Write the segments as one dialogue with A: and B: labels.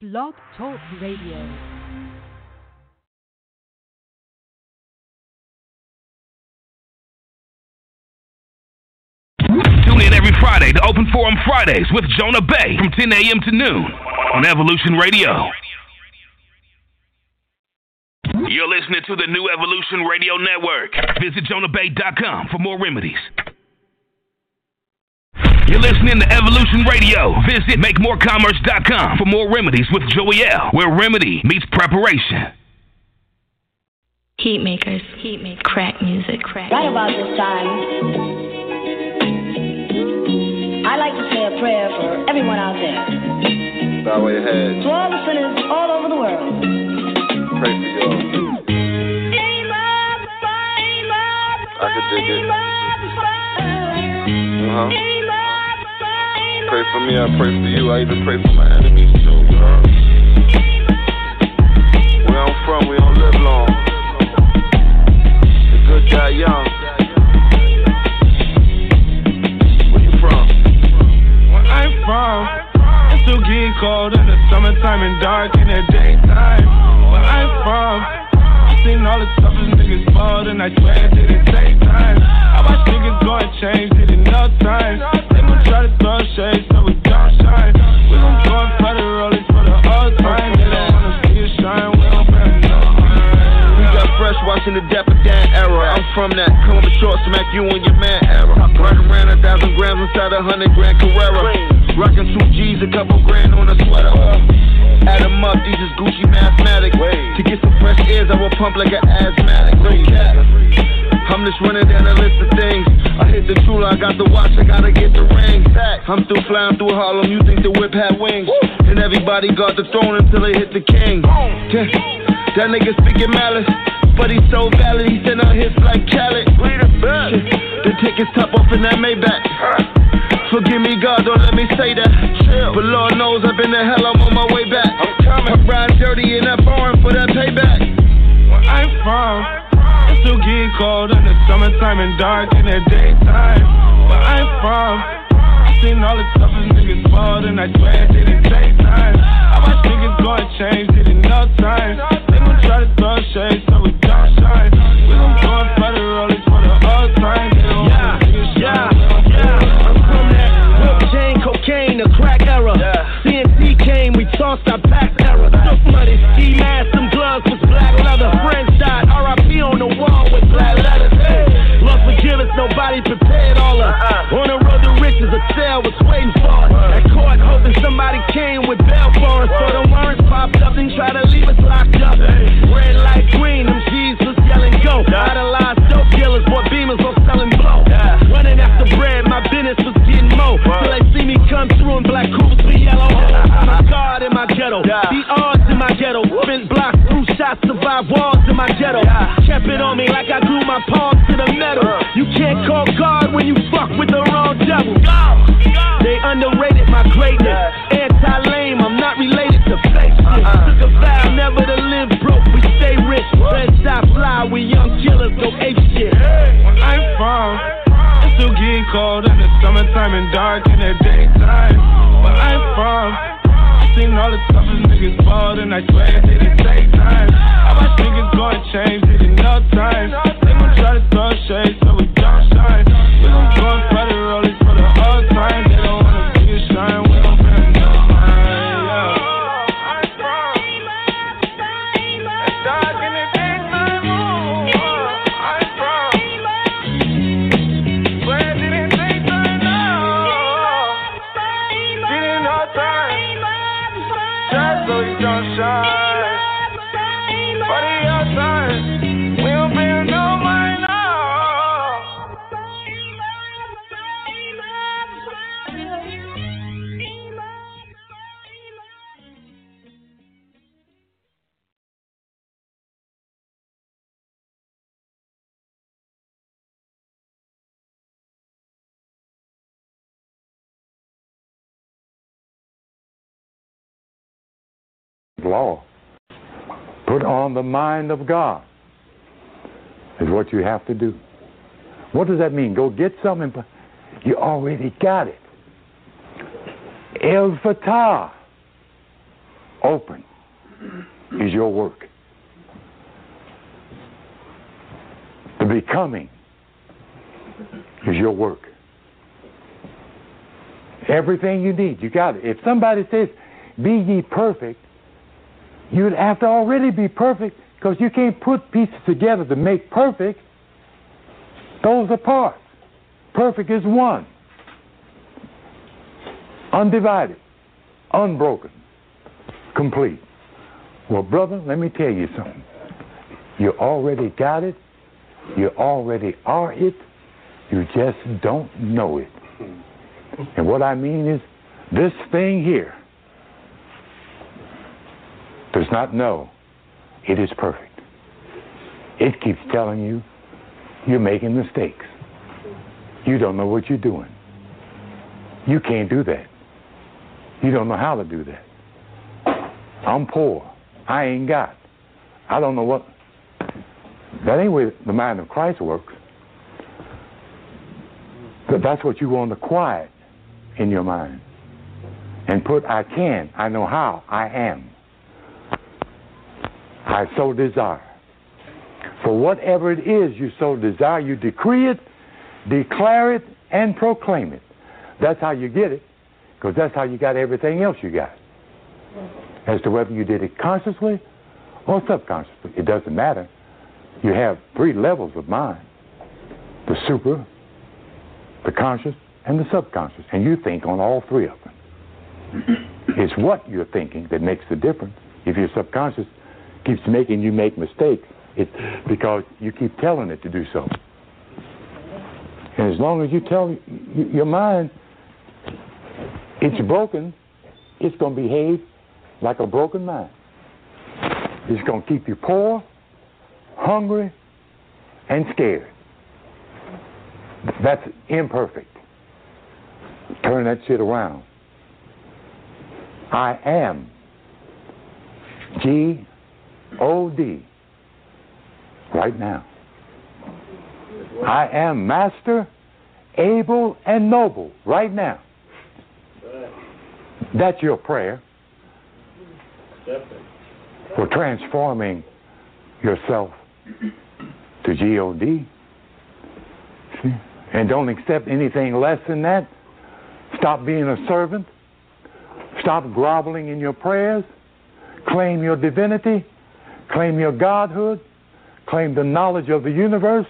A: Blog Talk Radio.
B: Tune in every Friday to Open Forum Fridays with Jonah Bey from 10 a.m. to noon on Evolution Radio. You're listening to the new Evolution Radio Network. Visit jonahbey.com for more remedies. You're listening to Evolution Radio. Visit MakeMoreCommerce.com for more remedies with Joey L, where remedy meets preparation.
C: Heat makers, heat make crack music, crack.
D: Right about this time, I like to say a prayer for everyone out there.
E: Bow your head.
D: To all the sinners all over the world.
E: Pray for y'all. I could dig it. Uh huh. Pray for me, I pray for you. I even pray for my enemies too. You? Where I'm from, we don't live long. The good die young. Where you from?
F: I'm from, it's still getting cold in the summertime and dark in the daytime. Where I'm from, I seen all the toughest niggas fall and I swear it didn't take time. I watch niggas go and change it in no time. They gon' try to shade so we don't shine. We gon' go and fight the rollies for the old time. They don't wanna see us shine, we don't pay no
E: We got fresh watching the Dapper Dan era. I'm from that. Come up short, smack you and your man era. Running around a thousand grams inside a hundred grand Carrera. Rocking two G's, a couple grand on a sweater. Add 'em up, these is Gucci mathematics. To get some fresh ears, I will pump like an asthmatic. No cap. I'm just running down a list of things. I hit the jeweler, I got the watch, I gotta get the ring. Back. I'm still flying through Harlem, you think the whip had wings. And everybody got the throne until they hit the king. That nigga speaking malice, but he's so valid, he sent out hits like Khaled. The tickets top off in that Maybach. Forgive me, God, don't let me say that. But Lord knows I've been to hell, I'm on my way back. I'm coming. I ride dirty in that foreign for that payback.
F: Where I'm from, still getting cold in the summertime and dark in the daytime. Where I'm from, I seen all the toughest niggas fall and I swear it didn't take time. I watch niggas go and change it in no time. They gon' try to throw shade so we don't shine. We gon' go and fight the rollies for the old time. They don't wanna see us shine.
G: Yeah, yeah, I'm from that whip chain, cocaine, the crack era. CNC came, we tossed our past era. Took money, ski mask, some nobody prepared all us. Uh-huh. On the road to riches, a cell was waiting for us. Uh-huh. At court, hoping somebody came with bail for us. So the warrants popped up and tried to leave us locked up. Red light green, them G's was yelling go. Idolized dope dealers, bought beamers, was selling blow. Running after bread, my business was getting mo. Till they see me come through in black coupes be yellow. A guard in my ghetto. The odds in my ghetto. Been blocked through shots, survive walls in my ghetto. Kept it on me like I grew my palms to the metal. You can't call God when you fuck with the wrong devil. They underrated my greatness. Anti-lame, I'm not related to fake. Took a vow never to live broke, we stay rich. Shot fly, we young killers go ape shit.
F: Where I'm from, it's still getting cold in the summertime and dark in the daytime. Where I'm from, I seen all the toughest niggas fall and I swear it didn't take time. I watch niggas and change it in no time. They gon' try to throw shade so
H: law. Put on the mind of God is what you have to do. What does that mean? Go get something. You already got it. El Fatah. open is your work. The becoming is your work. Everything you need, you got it. If somebody says, Be ye perfect, you'd have to already be perfect because you can't put pieces together to make perfect. Those are parts. Perfect is one, undivided, unbroken, complete. Well, brother, let me tell you something. You already got it. You already are it. You just don't know it. And what I mean is, this thing here does not know it is perfect. It keeps telling you you're making mistakes. You don't know what you're doing. You can't do that. You don't know how to do that. I'm poor. I ain't got. I don't know what. That ain't where the mind of Christ works. But that's what you want to quiet in your mind. And put I can, I know how, I am. I so desire. For whatever it is you so desire, you decree it, declare it, and proclaim it. That's how you get it, because that's how you got everything else you got. As to whether you did it consciously or subconsciously, it doesn't matter. You have three levels of mind the super, the conscious, and the subconscious, and you think on all three of them. it's what you're thinking that makes the difference. If your subconscious keeps making you make mistakes, it's because you keep telling it to do so. And as long as you tell your mind it's broken, it's going to behave like a broken mind. It's going to keep you poor, hungry, and scared. That's imperfect. Turn that shit around. I am G O D right now. I am master, able, and noble right now. That's your prayer for transforming yourself to G-O-D. See? And don't accept anything less than that. Stop being a servant. Stop groveling in your prayers. Claim your divinity. Claim your godhood. Claim the knowledge of the universe.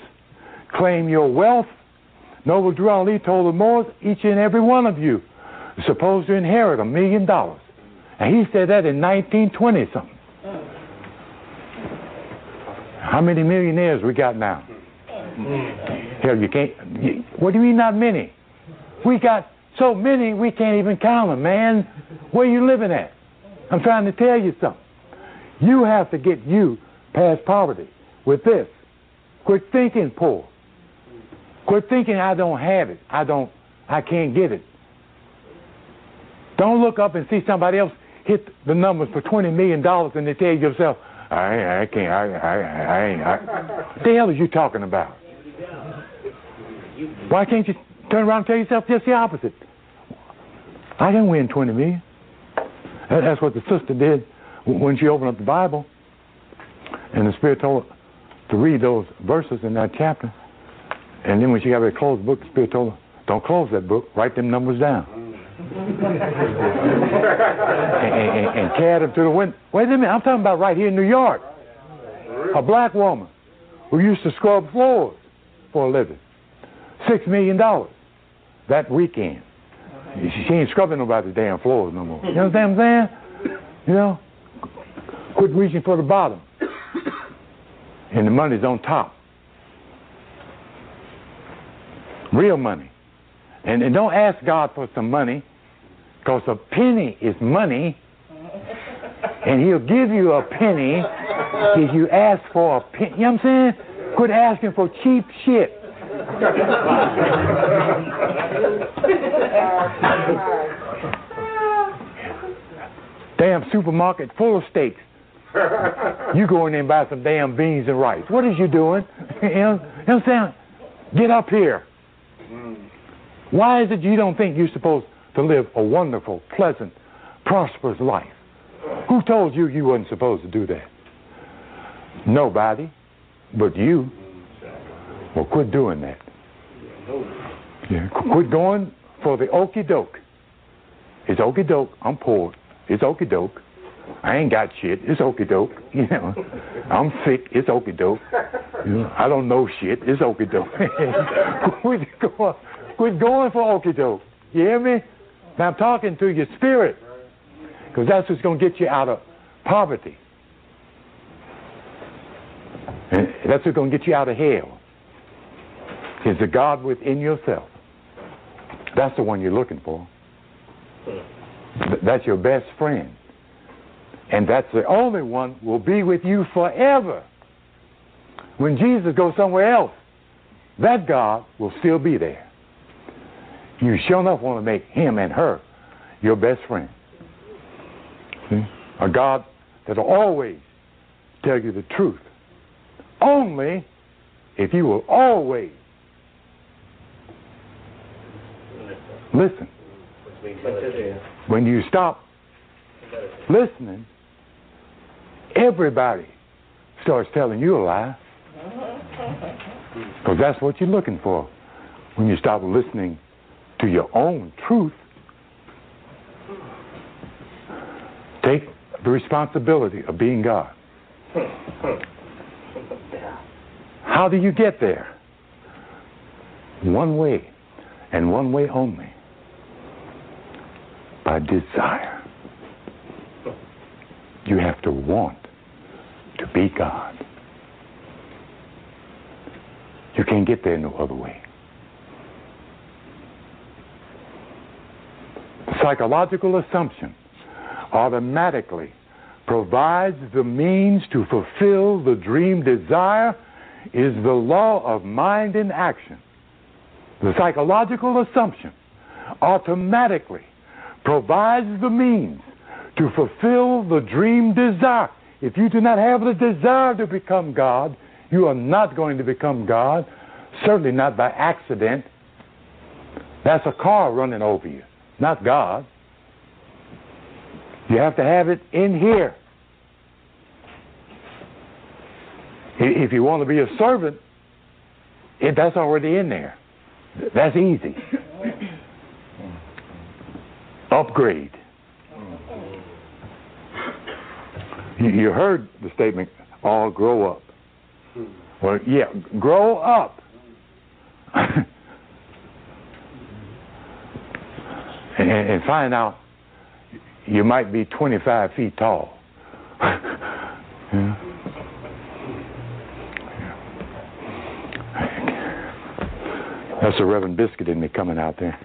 H: Claim your wealth. Noble Drew Ali told the Moors, each and every one of you is supposed to inherit a million dollars. And he said that in 1920 something. How many millionaires we got now? Hell, you can't. You, what do you mean, not many? We got so many we can't even count them, man. Where you living at? I'm trying to tell you something. You have to get you past poverty with this. Quit thinking poor. Quit thinking I don't have it. I don't. I can't get it. Don't look up and see somebody else hit the numbers for twenty million dollars and they tell yourself, I, I can't. I, I, I ain't. I, what the hell is you talking about? Why can't you turn around and tell yourself just the opposite? I can win twenty million. That's what the sister did when she opened up the Bible, and the Spirit told her to read those verses in that chapter. And then when she got ready to close the book, the Spirit told her, "Don't close that book. Write them numbers down." and, and, and carried him to the window. Wait a minute, I'm talking about right here in New York. A black woman who used to scrub floors for a living. Six million dollars that weekend. She ain't scrubbing nobody's damn floors no more. You know what I'm saying? You know? Quit reaching for the bottom. And the money's on top. Real money. And, and don't ask God for some money because a penny is money, and He'll give you a penny if you ask for a penny. You know what I'm saying? Quit asking for cheap shit. damn supermarket full of steaks. You go in there and buy some damn beans and rice. What is you doing? you know, you know what I'm saying? Get up here. Mm. Why is it you don't think you're supposed to live a wonderful, pleasant, prosperous life? Who told you you wasn't supposed to do that? Nobody but you. Well, quit doing that. Yeah, quit going for the okey doke. It's okey doke. I'm poor. It's okey doke. I ain't got shit. It's okey doke. You know, I'm sick. It's okey doke. You know, I don't know shit. It's okey doke. quit going, quit going for okey doke. You hear me? Now I'm talking to your spirit, because that's what's going to get you out of poverty. And that's what's going to get you out of hell. Is the God within yourself. That's the one you're looking for. That's your best friend. And that's the only one will be with you forever. When Jesus goes somewhere else, that God will still be there. You sure enough want to make him and her your best friend. See? A God that'll always tell you the truth. Only if you will always listen. When you stop listening, everybody starts telling you a lie. Because that's what you're looking for. When you stop listening to your own truth, take the responsibility of being God. How do you get there? One way, and one way only by desire. You have to want to be God. You can't get there no other way. Psychological assumption automatically provides the means to fulfill the dream desire is the law of mind in action. The psychological assumption automatically provides the means to fulfill the dream desire. If you do not have the desire to become God, you are not going to become God, certainly not by accident. That's a car running over you, not God. You have to have it in here. If you want to be a servant, it, that's already in there. That's easy. Upgrade. You heard the statement, all grow up. Well, yeah, grow up. and, and find out you might be 25 feet tall. yeah. That's the Reverend Biscuit in me coming out there.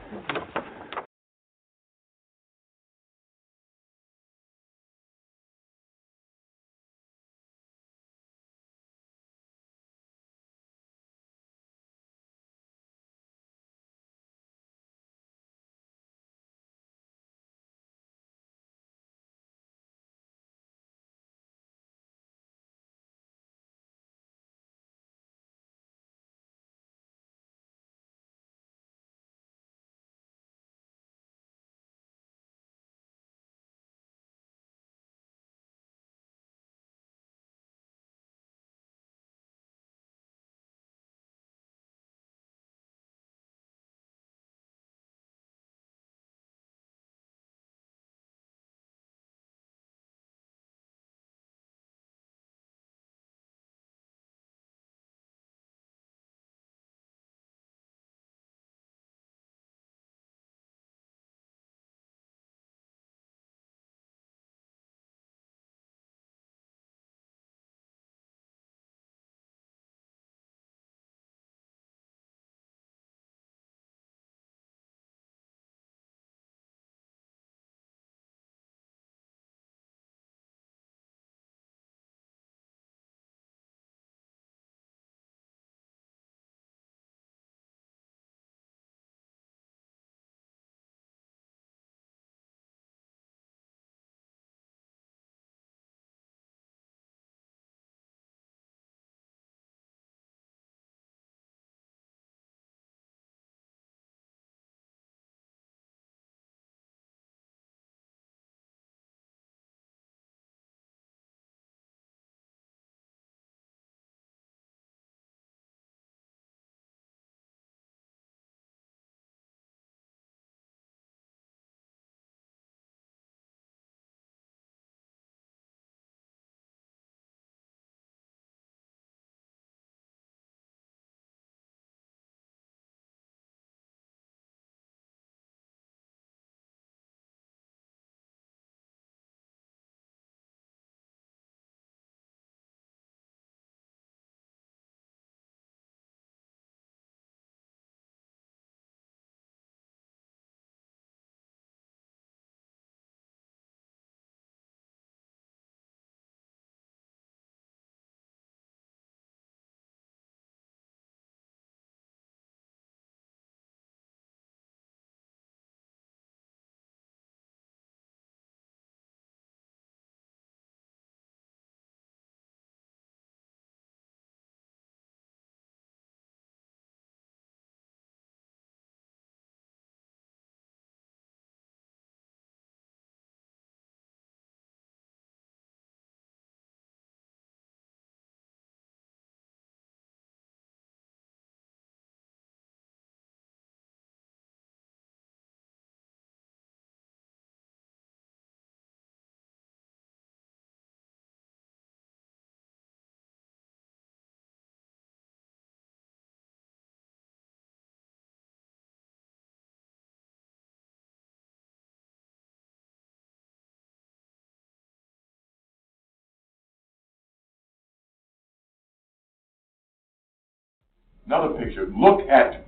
I: Another picture. Look at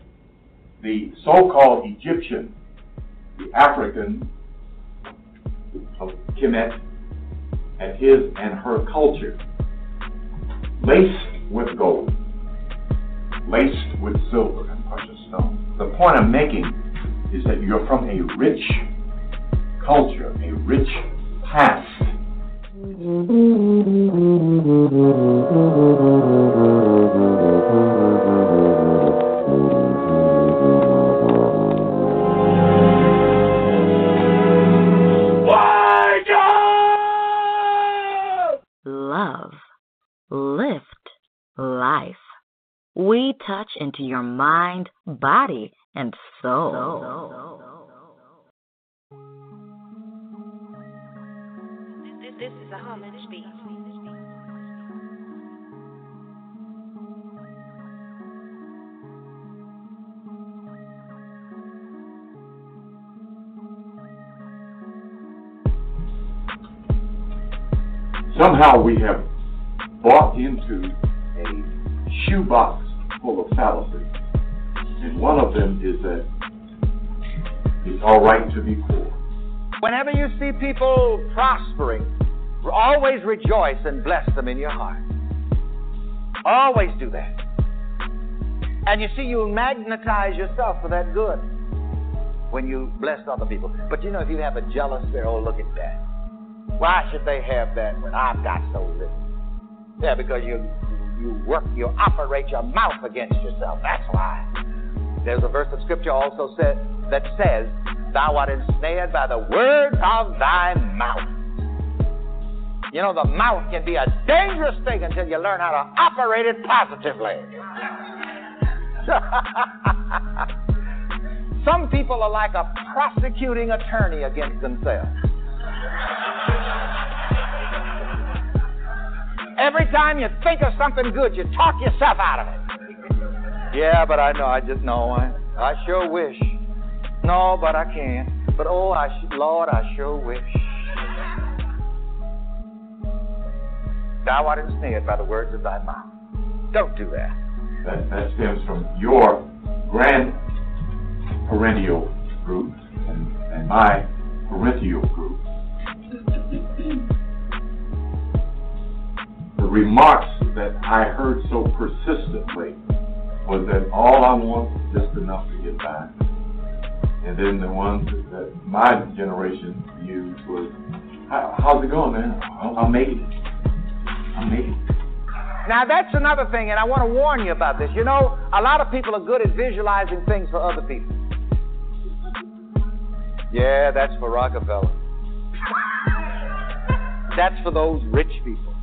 I: the so-called Egyptian, the African of Kemet, and his and her culture, laced with gold, laced with silver and precious stones. The point I'm making is that you're from a rich culture, a rich past.
J: Love. Lift. Life. We touch into your mind, body, and soul.
K: This is a homage beat.
I: Somehow we have bought into a shoebox full of fallacies. And one of them is that it's all right to be poor.
L: Whenever you see people prospering, always rejoice and bless them in your heart. Always do that. And you see, you magnetize yourself for that good when you bless other people. But you know, if you have a jealous spirit, oh, look at that. Why should they have that when I've got so little? Yeah, because you you work, you operate your mouth against yourself. That's why. There's a verse of scripture also said that says, "Thou art ensnared by the words of thy mouth." You know, the mouth can be a dangerous thing until you learn how to operate it positively. Some people are like a prosecuting attorney against themselves. Every time you think of something good, you talk yourself out of it. Yeah, but I know, I just know. I, I sure wish. No, but I can't. But oh, I sh- Lord, I sure wish. Thou art ensnared by the words of thy mouth. Don't do that.
I: That, that stems from your grand perennial group and, and my parental group. The remarks that I heard so persistently was that all I want is just enough to get by. And then the ones that my generation used was, how's it going, man? I'll, I'll make it. It.
L: Now, that's another thing, and I want to warn you about this. You know, a lot of people are good at visualizing things for other people. Yeah, that's for Rockefeller. that's for those rich people.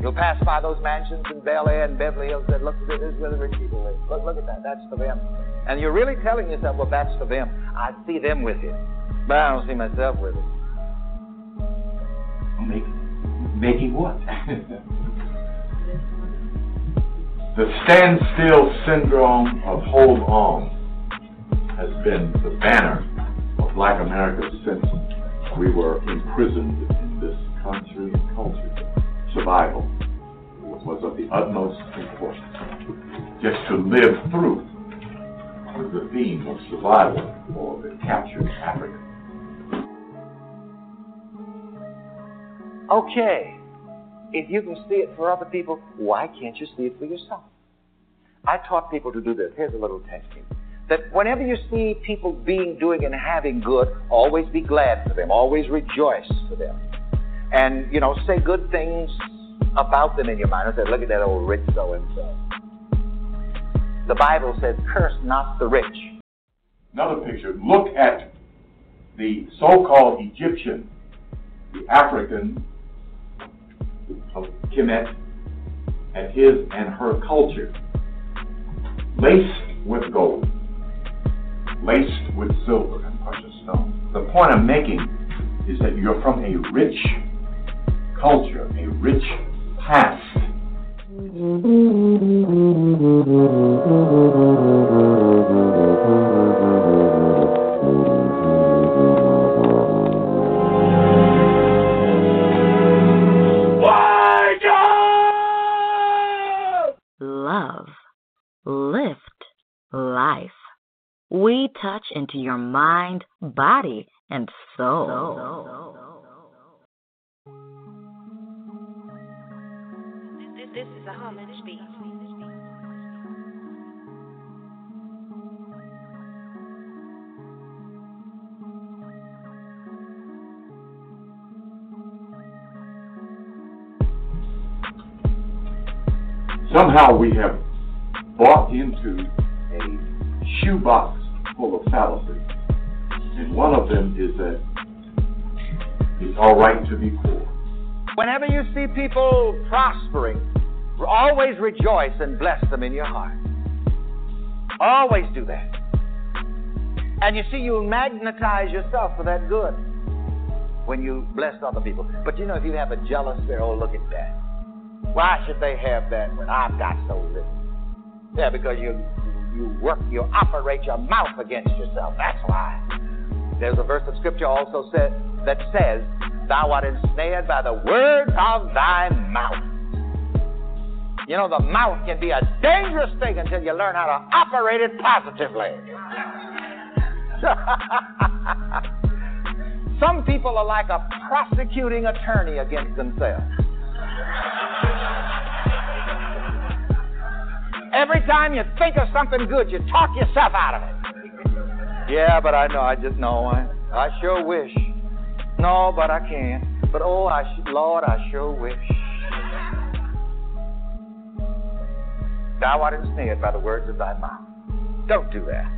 L: You'll pass by those mansions in Bel Air and Beverly Hills and look, this is where the rich people live. Look, look at that. That's for them. And you're really telling yourself, well, that's for them. I see them with it, but I don't see myself with it.
I: Making, making what? the standstill syndrome of hold on has been the banner of black America since we were imprisoned in this country and culture. Survival was of the utmost importance. Just to live through was the theme of survival for the captured African.
L: Okay, if you can see it for other people, why can't you see it for yourself? I taught people to do this. Here's a little technique. That whenever you see people being, doing, and having good, always be glad for them. Always rejoice for them. And, you know, say good things about them in your mind. I said, look at that old rich so and so. The Bible says, curse not the rich.
I: Another picture. Look at the so called Egyptian, the African Kemet, and his and her culture, laced with gold, laced with silver and precious stones. The point I'm making is that you're from a rich culture, a rich past. love, lift life.
J: We touch into your mind, body, and soul.
K: This is a homage beat.
I: Somehow we have bought into a shoebox full of fallacies. And one of them is that it's all right to be poor.
L: Whenever you see people prospering, always rejoice and bless them in your heart. Always do that. And you see, you'll magnetize yourself for that good when you bless other people. But you know, if you have a jealous spirit, oh, look at that. Why should they have that when I've got so little? Yeah, because you you work, you operate your mouth against yourself. That's why. There's a verse of scripture also said that says, Thou art ensnared by the words of thy mouth. You know, the mouth can be a dangerous thing until you learn how to operate it positively. Some people are like a prosecuting attorney against themselves. Every time you think of something good, you talk yourself out of it. Yeah, but I know, I just know. I, I sure wish. No, but I can't. But oh, I sh- Lord, I sure wish. Thou art ensnared by the words of thy mouth. Don't do that.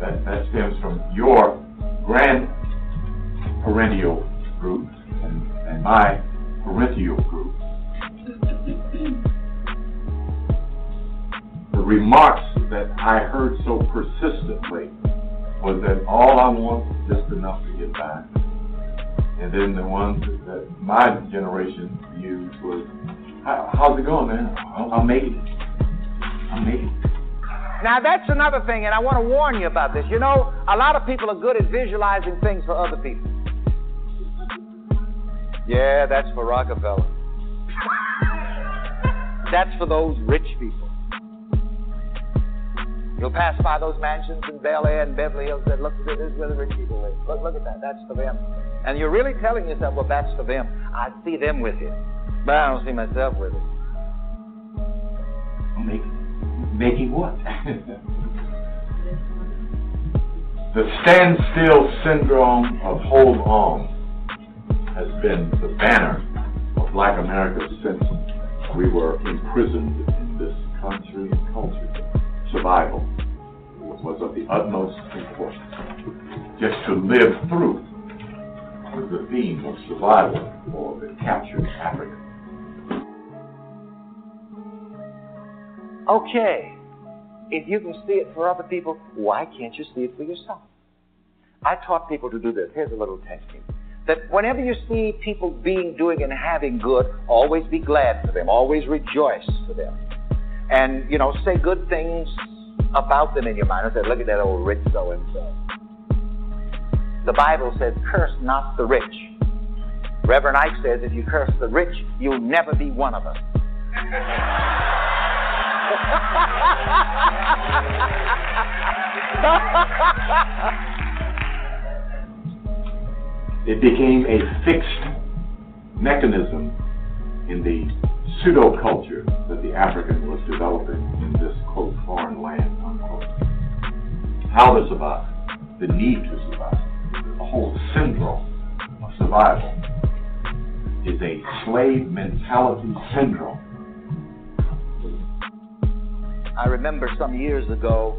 I: That, that stems from your grand perennial group and, and my parental group. Remarks that I heard so persistently was that all I want is just enough to get by. And then the ones that my generation used was, how's it going, man? I'll, I'll it. I made it.
L: Now, that's another thing, and I want to warn you about this. You know, a lot of people are good at visualizing things for other people. Yeah, that's for Rockefeller. that's for those rich people. You'll pass by those mansions in Bel Air and Beverly Hills that look, this is where the rich people live. Look, look at that. That's for them. And you're really telling yourself, well, that's for them. I see them with it, but I don't see myself with it.
I: Making, making what? the standstill syndrome of hold on has been the banner of black America since we were imprisoned in this country and culture survival was of the utmost importance. Just to live through was the theme of survival for the captured African.
L: Okay, if you can see it for other people, why can't you see it for yourself? I taught people to do this. Here's a little technique. That whenever you see people being, doing, and having good, always be glad for them. Always rejoice for them and you know say good things about them in your mind. I said, look at that old rich so and so. The Bible says, curse not the rich. Reverend Ike says, if you curse the rich, you'll never be one of us.
I: it became a fixed mechanism in the pseudo culture that the African was developing in this quote foreign land unquote. How to survive, the need to survive, the whole syndrome of survival is a slave mentality syndrome.
L: I remember some years ago,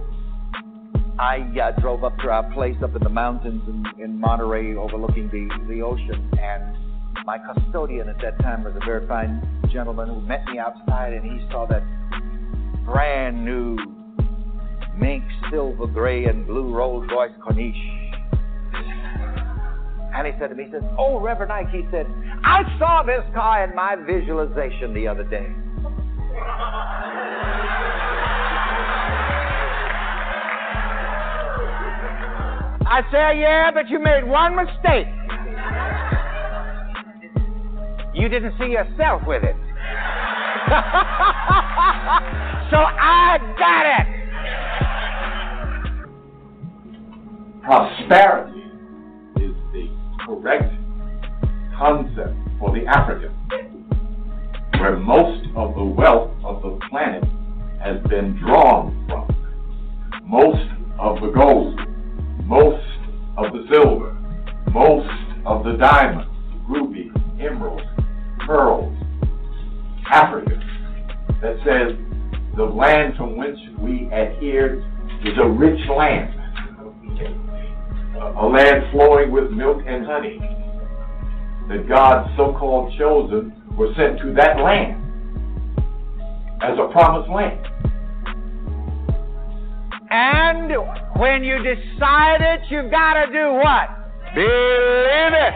L: I uh, drove up to our place up in the mountains in, in Monterey overlooking the, the ocean, and my custodian at that time was a very fine gentleman who met me outside and he saw that brand new mink silver gray and blue Rolls Royce Corniche. And he said to me, he said, Oh, Reverend Ike, he said, I saw this car in my visualization the other day. I said, Yeah, but you made one mistake. You didn't see yourself with it. so I got it.
I: prosperity is the correct concept for the African, where most of the wealth of the planet has been drawn from. Most of the gold, most of the silver, most of the diamonds, rubies, emeralds, pearls, Africa, that says the land from which we adhere is a rich land, a land flowing with milk and honey, that God's so-called chosen were sent to that land as a promised land.
L: And when you decide it, you've got to do what? Believe it.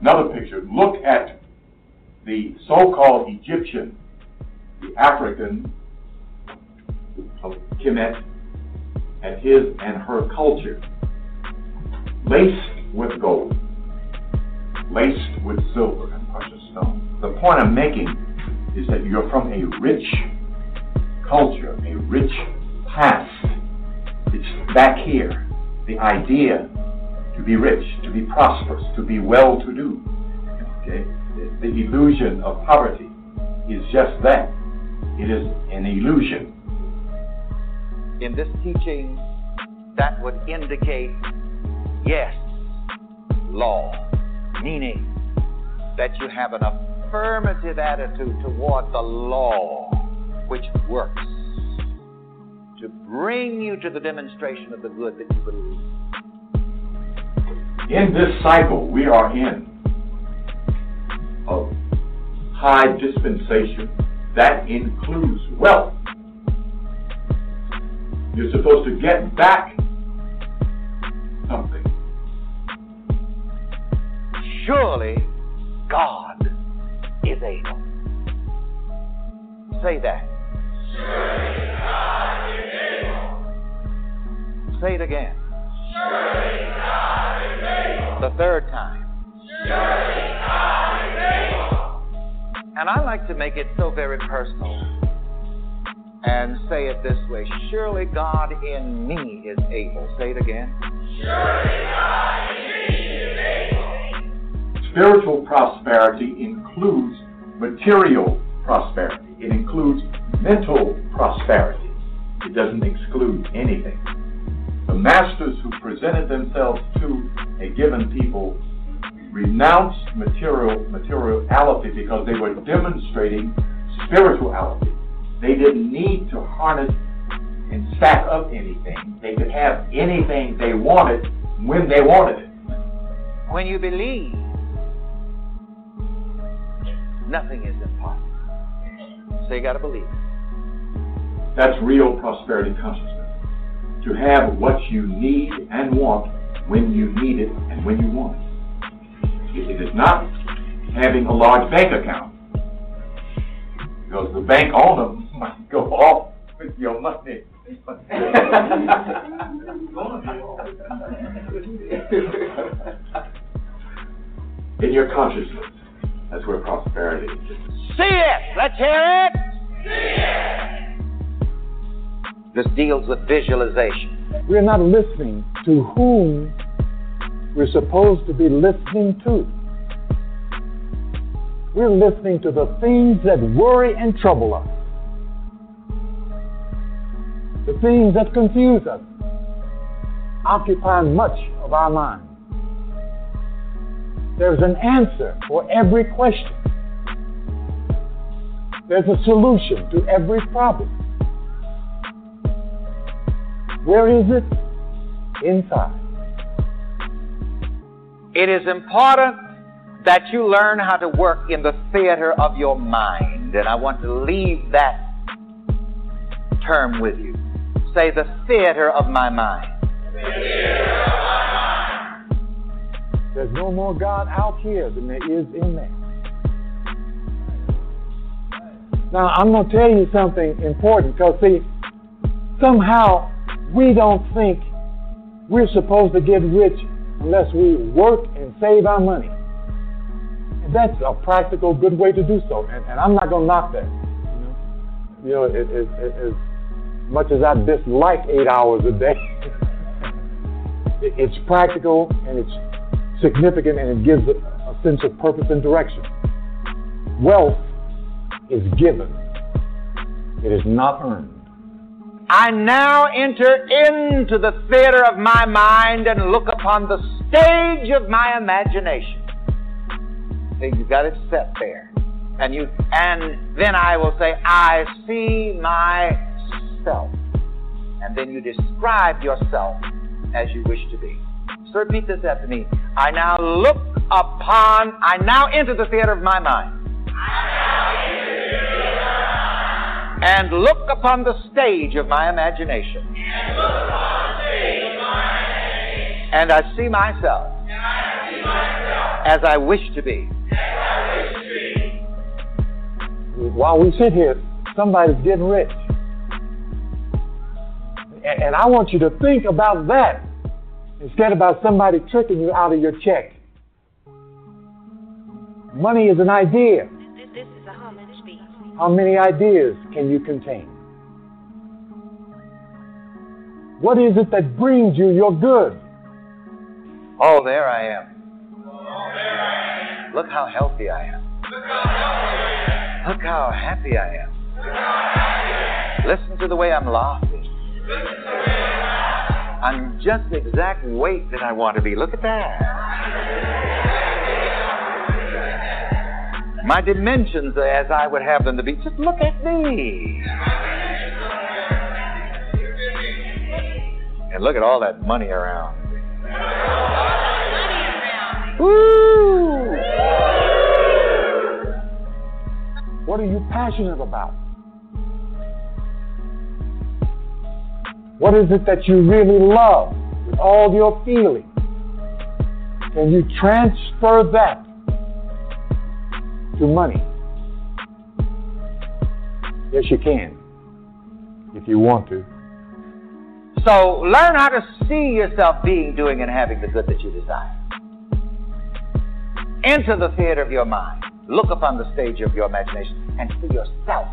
I: Another picture. Look at the so-called Egyptian, the African of Kemet, and his and her culture, laced with gold, laced with silver and precious stones. The point I'm making is that you're from a rich culture, a rich past. It's back here. The idea to be rich, to be prosperous, to be well to do. Okay? The illusion of poverty is just that. It is an illusion.
L: In this teaching, that would indicate yes, law, meaning that you have an affirmative attitude toward the law which works to bring you to the demonstration of the good that you believe.
I: In this cycle we are in of high dispensation, that includes wealth. You're supposed to get back something.
L: Surely God is able. Say that.
M: Surely God is able.
L: Say it again. The third time. And I like to make it so very personal and say it this way Surely God in me is able. Say it again.
I: Spiritual prosperity includes material prosperity, it includes mental prosperity. It doesn't exclude anything. The masters who presented themselves to a given people renounced material materiality because they were demonstrating spirituality. They didn't need to harness and stack up anything. They could have anything they wanted when they wanted it.
L: When you believe, nothing is impossible. So you got to believe.
I: That's real prosperity consciousness. To have what you need and want when you need it and when you want it. It is not having a large bank account. Because the bank owner might go off with your money. In your consciousness, that's where prosperity is.
L: See it! Let's hear it!
M: See it!
L: This deals with visualization.
H: We're not listening to whom we're supposed to be listening to. We're listening to the things that worry and trouble us, the things that confuse us, occupying much of our mind. There's an answer for every question. There's a solution to every problem. Where is it? Inside.
L: It is important that you learn how to work in the theater of your mind. And I want to leave that term with you. Say, the theater of my mind.
H: There's no more God out here than there is in there. Now, I'm going to tell you something important because, see, somehow we don't think we're supposed to get rich unless we work and save our money. And that's a practical, good way to do so. And, and I'm not going to knock that. You know, you know it, it, it, as much as I dislike eight hours a day, It's practical and it's significant and it gives a, a sense of purpose and direction. Wealth is given, it is not earned.
L: I now enter into the theater of my mind and look upon the stage of my imagination. See, you've got it set there. And you and then I will say, I see myself. And then you describe yourself as you wish to be. So repeat this after me. I now look upon, I now enter the theater of my mind. And look upon the stage of my imagination. And I see myself as I wish to be.
H: While we sit here, somebody's getting rich. And I want you to think about that instead about somebody tricking you out of your check. Money is an idea. How many ideas can you contain? What is it that brings you your good?
L: Oh, there I am. Look how healthy I am. Look how happy I am. Listen to the way I'm laughing. I'm just the exact weight that I want to be. Look at that. My dimensions as I would have them to be. Just look at me. And look at all that money around. Woo!
H: What are you passionate about? What is it that you really love with all your feelings? Can you transfer that to money? Yes, you can, if you want to.
L: So learn how to see yourself being, doing, and having the good that you desire. Enter the theater of your mind. Look upon the stage of your imagination and see yourself.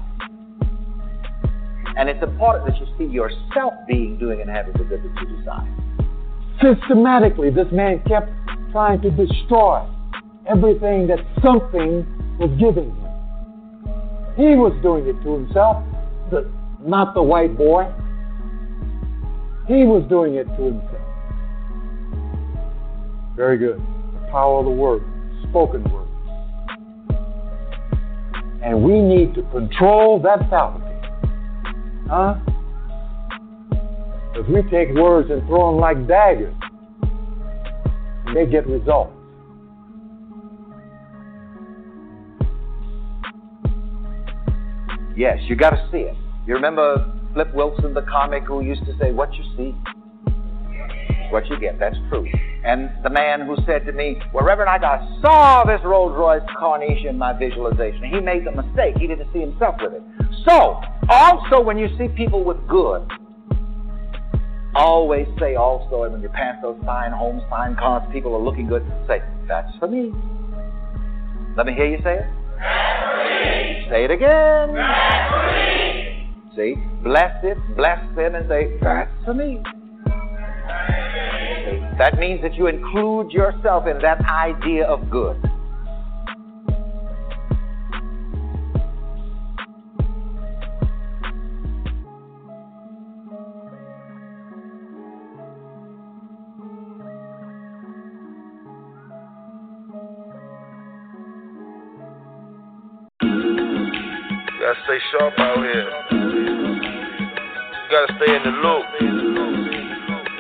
L: And it's important that you see yourself being, doing, and having the good that you desire.
H: Systematically, this man kept trying to destroy everything that something was giving him. He was doing it to himself, the, not the white boy. He was doing it to himself. Very good. The power of the word, spoken word. And we need to control that faculty. Huh? If we take words and throw them like daggers, they get results.
L: Yes, you got to see it. You remember Flip Wilson, the comic, who used to say, What you see, what you get. That's true. And the man who said to me, Well, Reverend, I saw this Rolls Royce Corniche in my visualization. He made the mistake. He didn't see himself with it. So, also when you see people with good, always say also, and when you pass those fine homes, fine cars, people are looking good, say, That's for me. Let me hear you say it. Say it again. See, bless it, bless them, and say, That's for me. That means that you include yourself in that idea of good.
C: Stay sharp out here. Gotta stay in the loop.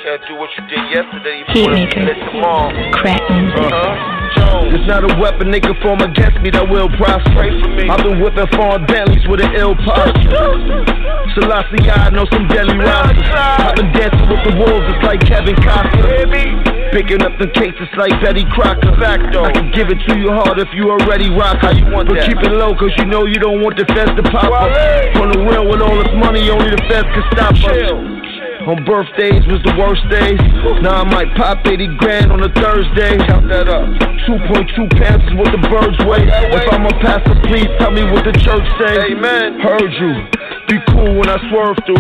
C: Can't do what you did yesterday. You wanna do it tomorrow.
N: Crack music.
C: Uh-huh.
E: There's not a weapon they can form against me that will prosper. I've been whipping foreign Bentleys with an ill posture. Selassie, I know some deadly rosters. I've been dancing with the wolves, it's like Kevin Costner. Picking up the cases like Betty Crocker. I can give it to you hard if you already rock. How you want but keep it low, cause you know you don't want the feds to pop up. On the wheel with all this money, only the feds can stop us. On birthdays was the worst days. Now I might pop 80 grand on a Thursday. Count that up. 2.2 pounds is what the birds weigh. If I'm a pastor, please tell me what the church say.
C: Amen.
E: Heard you. Be cool when I swerve through.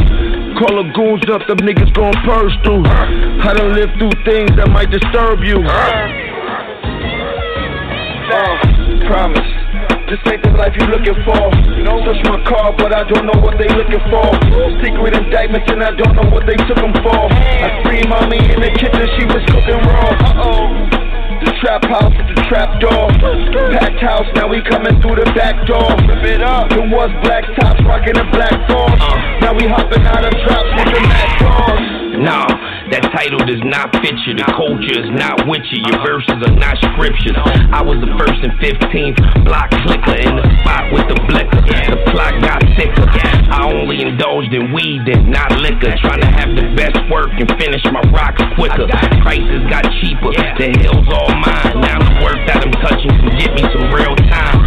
E: Call the goons up, them niggas gon' purge through. I done lived through things that might disturb you. Uh, promise. This ain't the life you looking for. No Touch my car, but I don't know what they looking for. Secret indictments, and I don't know what they took them for. I free mommy in the kitchen, she was cooking raw. Uh oh. The trap house with the trap door. Packed house, now we coming through the back door. Rip it up. It was black tops, rocking the black thorns. Now we hopping out of traps with the mad doors.
O: That title does not fit you. The culture is not with you. Your verses are not scriptures. I was the first and 15th block clicker in the spot with the blicker. The plot got thicker. I only indulged in weed and not liquor. Trying to have the best work and finish my rocks quicker. Prices got cheaper. The hill's all mine. Now the work that I'm touching can get me some real time.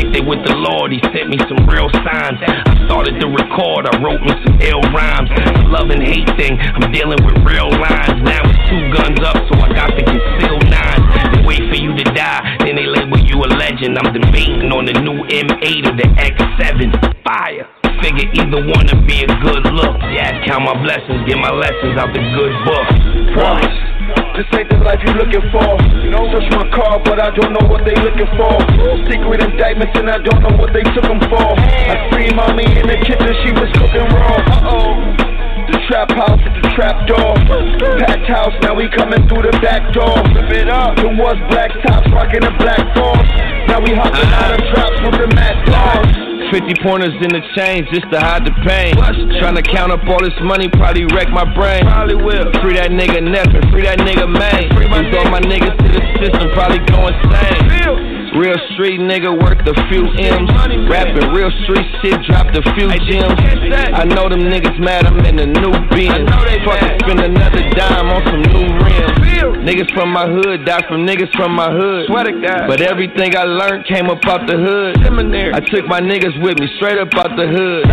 O: Kicked it with the Lord. He sent me some real signs. I started to record. I wrote me some ill rhymes. The love and hate thing. I'm dealing with real lines. Now it's two guns up, so I got to conceal nine. They wait for you to die, then they label you a legend. I'm debating on the new M8 or the X7. Fire. Figure either one would be a good look. Yeah, count my blessings, get my lessons out the good book.
E: Promise. This ain't the life you looking for. Touch my car, but I don't know what they looking for. Secret indictments, and I don't know what they took them for. I free mommy in the kitchen, she was cooking raw. Uh oh. The trap house with the trap door. Packed house, now we coming through the back door. Rip it up. It was black tops, rocking the black thorns. Now we hopping out of traps with the mad dogs.
O: 50 pointers in the chain just to hide the pain. Trying to count up all this money, probably wreck my brain.
E: Probably will.
O: Free that nigga Nesson, free that nigga Maine. Lose all my niggas to the system, probably go insane. Real street nigga worth a few M's. Rapping real street shit, dropped a few gems. I know them niggas mad, I'm in a new Benz. Fucking spend another dime on some new rims. Niggas from my hood die from niggas from my hood. But everything I learned came up out the hood. I took my niggas with me straight up out the hood.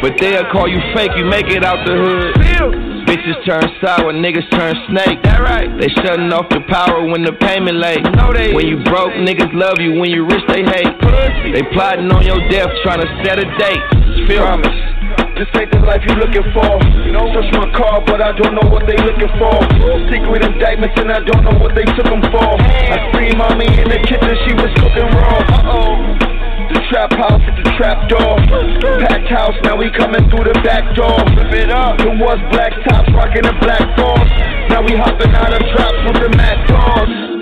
O: But they'll call you fake, you make it out the hood. Bitches turn sour, niggas turn snake. That right. They shutting off the power when the payment late. No, they When you broke, niggas love you. When you rich, they hate. They plotting on your death, trying to set a date. Feel
E: Promise. This ain't the life you looking for. You know, touch my car, but I don't know what they looking for. Secret indictments, and I don't know what they took them for. I free mommy in the kitchen, she was cooking wrong. Uh oh. Trap house with the trap door. Packed house, now we coming through the back door. Rip it up. It was black tops, rocking the black thorns. Now we hopping out of traps with the mad dogs.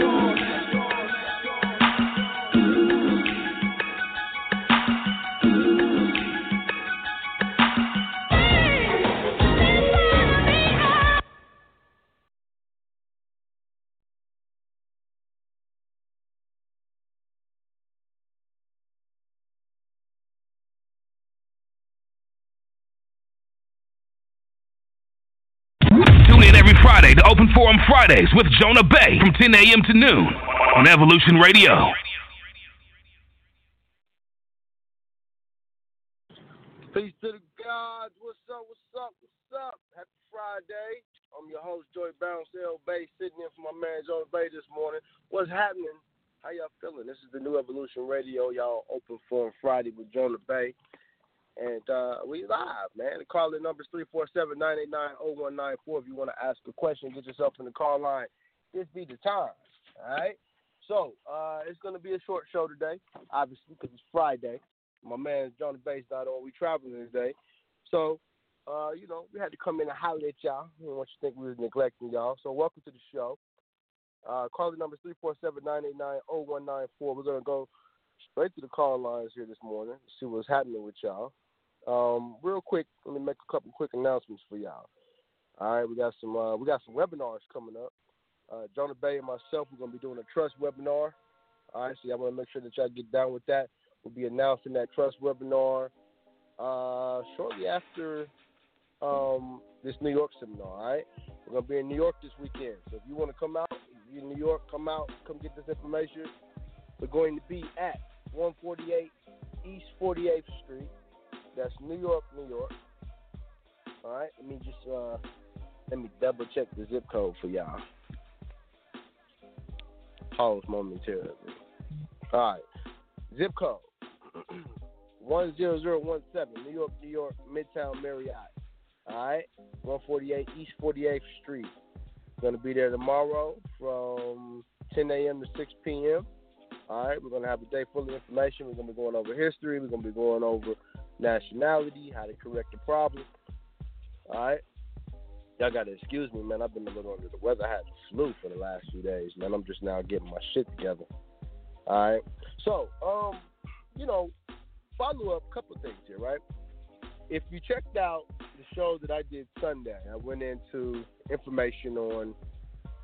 B: Forum Fridays with Jonah Bey from 10 a.m. to noon on Evolution Radio.
P: Peace to the gods. What's up? What's up? What's up? Happy Friday. I'm your host, Joy Bounce L. Bay, sitting in for my man, Jonah Bey, this morning. What's happening? How y'all feeling? This is the new Evolution Radio. Y'all open Forum Friday with Jonah Bey. And uh, we live, man. The call in number is 347 989 0194. If you want to ask a question, get yourself in the call line. This be the time. All right? So, uh, it's going to be a short show today, obviously, because it's Friday. My man Jonah Bey's not. We traveling today. So, uh, you know, we had to come in and holler at y'all. We don't want you think we was neglecting y'all. So, welcome to the show. Uh, call the number is 347 989 0194. We're going to go straight to the call lines here this morning, see what's happening with y'all. Um, real quick, let me make a couple quick announcements for y'all. All right, we got some uh, we got some webinars coming up. Uh, Jonah Bey and myself, we're gonna be doing a trust webinar. All right, so I want to make sure that y'all get down with that. We'll be announcing that trust webinar uh, shortly after um, this New York seminar. All right, we're gonna be in New York this weekend. So if you want to come out, you're in New York, come out, come get this information. We're going to be at 148 East 48th Street. That's New York, New York. All right, let me just uh, let me double check the zip code for y'all. Pause momentarily. All right, zip code one zero zero one seven, New York, New York, Midtown Marriott. All right, 148 East 48th Street. Going to be there tomorrow from 10 a.m. to 6 p.m. All right, we're going to have a day full of information. We're going to be going over history. We're going to be going over nationality, how to correct the problem. All right. Y'all got to excuse me, man. I've been a little under the weather. I had the flu for the last few days, man. I'm just now getting my shit together. All right. So, um, you know, follow up a couple things here, right? If you checked out the show that I did Sunday, I went into information on,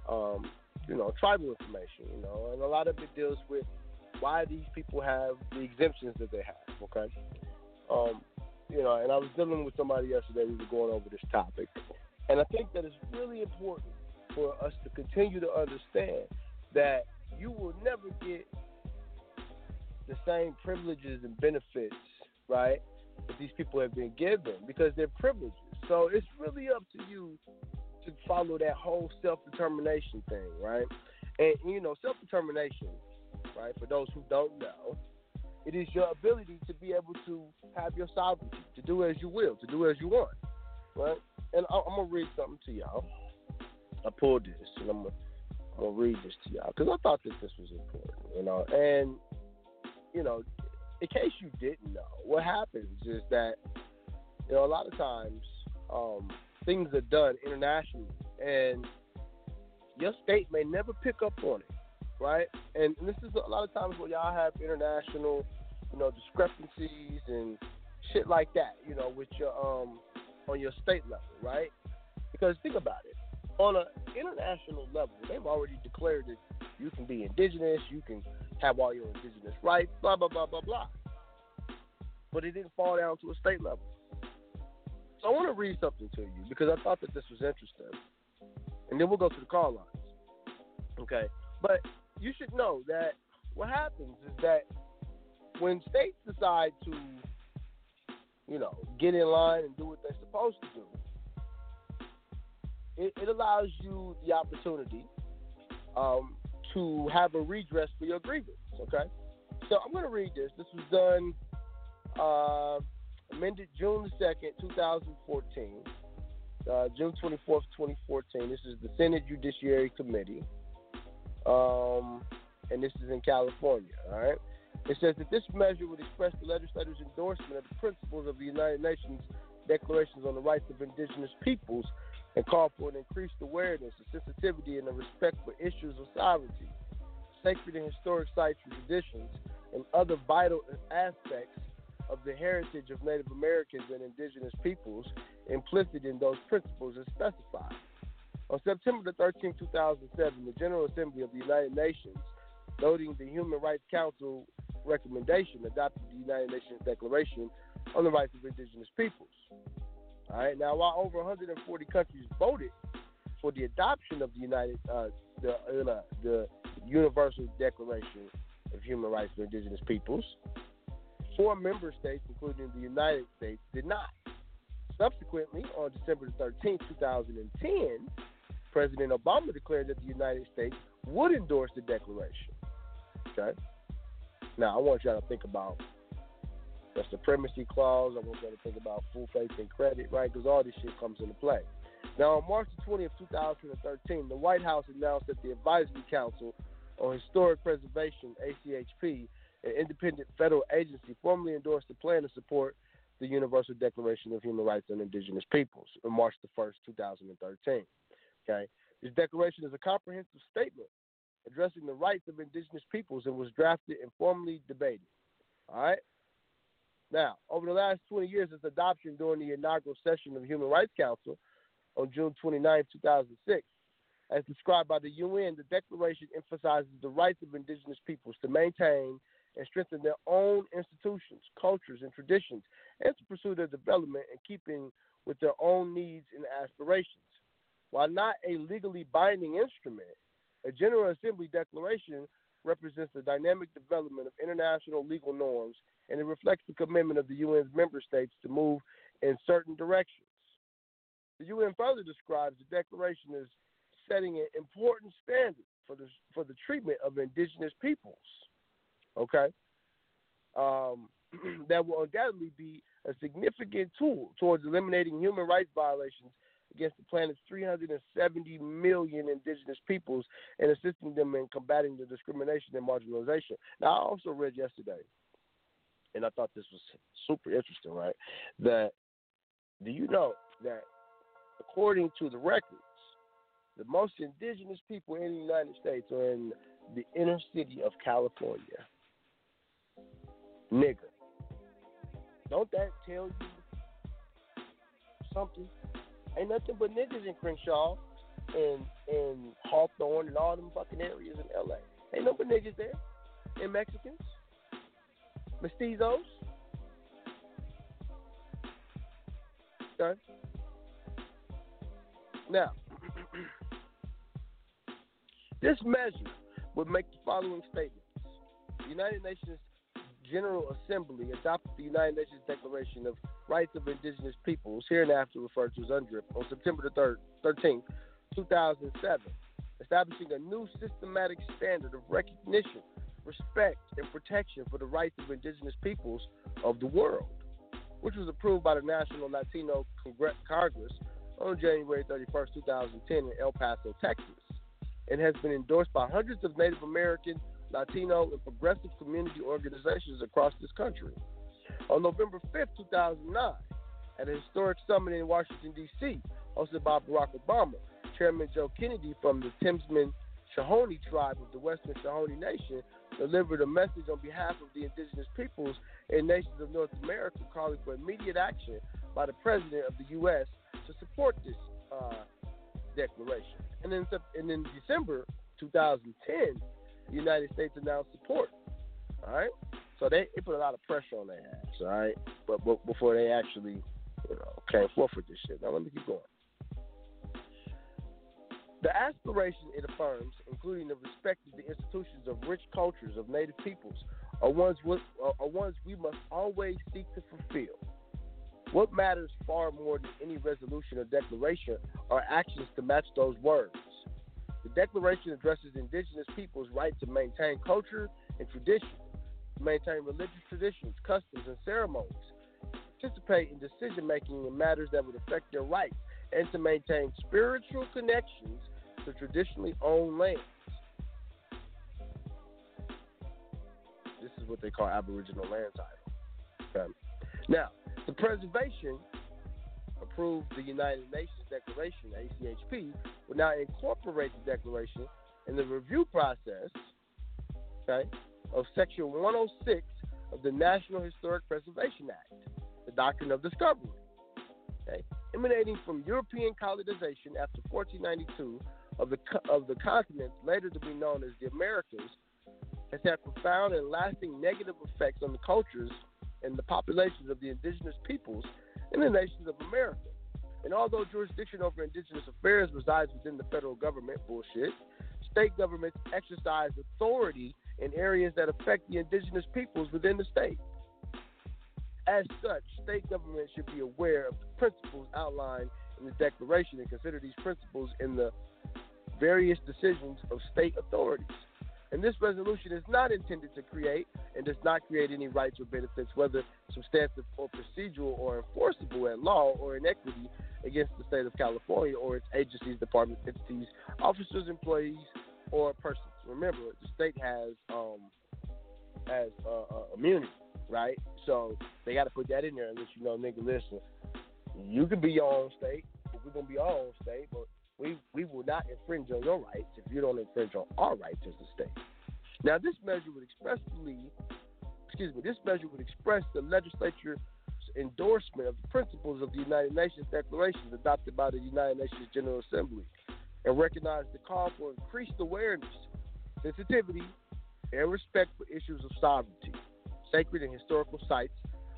P: um, you know, tribal information, you know, and a lot of it deals with why these people have the exemptions that they have, okay? Um, you know, and I was dealing with somebody yesterday. We were going over this topic, and I think that it's really important for us to continue to understand that you will never get the same privileges and benefits, right, that these people have been given because they're privileges. So it's really up to you to follow that whole self determination thing, right? And you know, self determination, right? For those who don't know, it is your ability to be able to have your sovereignty, to do as you will, to do as you want, right? And I'm gonna read something to y'all. I pulled this, and I'm gonna, read this to y'all because I thought that this was important, you know. And you know, in case you didn't know, what happens is that you know a lot of times um, things are done internationally, and your state may never pick up on it, right? And, and this is a lot of times where y'all have international, you know, discrepancies and shit like that, you know, with your um on your state level, right? Because think about it, on an international level, they've already declared that you can be indigenous, you can have all your indigenous rights, blah blah blah blah blah. But it didn't fall down to a state level. So I want to read something to you because I thought that this was interesting, and then we'll go to the call lines. Okay, but you should know that what happens is that when states decide to, you know, get in line and do what they're supposed to do, it, it allows you the opportunity um, to have a redress for your grievance. Okay, so I'm going to read this. This was done uh, amended June the second, 2014. Uh, June 24th, 2014. This is the Senate Judiciary Committee um, and this is in California. All right. It says that this measure would express the legislators' endorsement of the principles of the United Nations Declarations on the Rights of Indigenous Peoples and call for an increased awareness, a sensitivity, and a respect for issues of sovereignty, sacred and historic sites and traditions, and other vital aspects of the heritage of Native Americans and indigenous peoples implicit in those principles as specified. On September the 13th, 2007, the General Assembly of the United Nations, noting the Human Rights Council recommendation, adopted the United Nations Declaration on the Rights of Indigenous Peoples. All right. Now, while over 140 countries voted for the adoption of the United uh, the uh, the Universal Declaration of Human Rights for Indigenous Peoples, four member states, including the United States, did not. Subsequently, on December 13, 2010, President Obama declared that the United States would endorse the declaration. Okay? Now, I want y'all to think about the supremacy clause. I want y'all to think about full faith and credit, right? Because all this shit comes into play. Now, on March 20th, 2013, the White House announced that the Advisory Council on Historic Preservation, ACHP, an independent federal agency, formally endorsed a plan to support the Universal Declaration of Human Rights and Indigenous Peoples on March the 1st, 2013. Okay, this declaration is a comprehensive statement addressing the rights of indigenous peoples and was drafted and formally debated. All right. Now, over the last 20 years, its adoption during the inaugural session of the Human Rights Council on June 29, 2006, as described by the UN, the declaration emphasizes the rights of indigenous peoples to maintain and strengthen their own institutions, cultures, and traditions, and to pursue their development in keeping with their own needs and aspirations. While not a legally binding instrument, a General Assembly declaration represents the dynamic development of international legal norms and it reflects the commitment of the UN's member states to move in certain directions. The UN further describes the declaration as setting an important standard for the for the treatment of indigenous peoples. Okay, um, that will undoubtedly be a significant tool towards eliminating human rights violations against the planet's 370 million indigenous peoples and assisting them in combating the discrimination and marginalization. Now, I also read yesterday, and I thought this was super interesting, right? That do you know that according to the records, the most indigenous people in the United States are in the inner city of California. Nigga. Don't that tell you something? Ain't nothing but niggas in Crenshaw and and Hawthorne and all them fucking areas in LA. Ain't no but niggas there. And Mexicans. Mestizos. Okay. Now, this measure would make the following statements. The United Nations General Assembly adopted the United Nations Declaration of Rights of Indigenous Peoples, hereinafter referred to as UNDRIP, on September the 3rd, 13th, 2007, establishing a new systematic standard of recognition, respect, and protection for the rights of indigenous peoples of the world, which was approved by the National Latino Congress on January 31st, 2010, in El Paso, Texas, and has been endorsed by hundreds of Native American, Latino, and progressive community organizations across this country. On November 5th, 2009, at a historic summit in Washington, D.C., hosted by Barack Obama, Chairman Joe Kennedy from the Timbisha Shoshone tribe of the Western Shoshone Nation delivered a message on behalf of the indigenous peoples and nations of North America calling for immediate action by the President of the U.S. to support this uh, declaration. And then, and in December 2010, the United States announced support. All right, so they, put a lot of pressure on their ass. All right, but, but before they actually, you know, came forth with this shit. Now let me keep going. The aspiration it affirms, including the respect of the institutions of rich cultures of native peoples, are ones, with, are ones we must always seek to fulfill. What matters far more than any resolution or declaration are actions to match those words. The Declaration addresses indigenous peoples' right to maintain culture and tradition, maintain religious traditions, customs, and ceremonies, participate in decision making in matters that would affect their rights, and to maintain spiritual connections to traditionally owned lands. This is what they call Aboriginal land title. Okay. Now, the preservation approved the United Nations Declaration, ACHP, will now incorporate the declaration in the review process, okay, of Section 106 of the National Historic Preservation Act, the doctrine of discovery, okay, emanating from European colonization after 1492 of the of the continent, later to be known as the Americas, has had profound and lasting negative effects on the cultures and the populations of the indigenous peoples in the nations of America. And although jurisdiction over indigenous affairs resides within the federal government, bullshit, state governments exercise authority in areas that affect the indigenous peoples within the state. As such, state governments should be aware of the principles outlined in the Declaration and consider these principles in the various decisions of state authorities. And this resolution is not intended to create and does not create any rights or benefits, whether substantive or procedural or enforceable at law or in equity against the state of California or its agencies, departments, entities, officers, employees, or persons. Remember, the state has um, has uh, uh, immunity, right? So they got to put that in there and let you know, nigga, listen, you can be your own state. We're gonna be our own state, but we we will not infringe on your rights if you don't infringe on our rights as a state. Now, this measure would expressly, excuse me, this measure would express the legislature's endorsement of the principles of the United Nations Declarations adopted by the United Nations General Assembly, and recognize the call for increased awareness, sensitivity, and respect for issues of sovereignty, sacred and historical sites,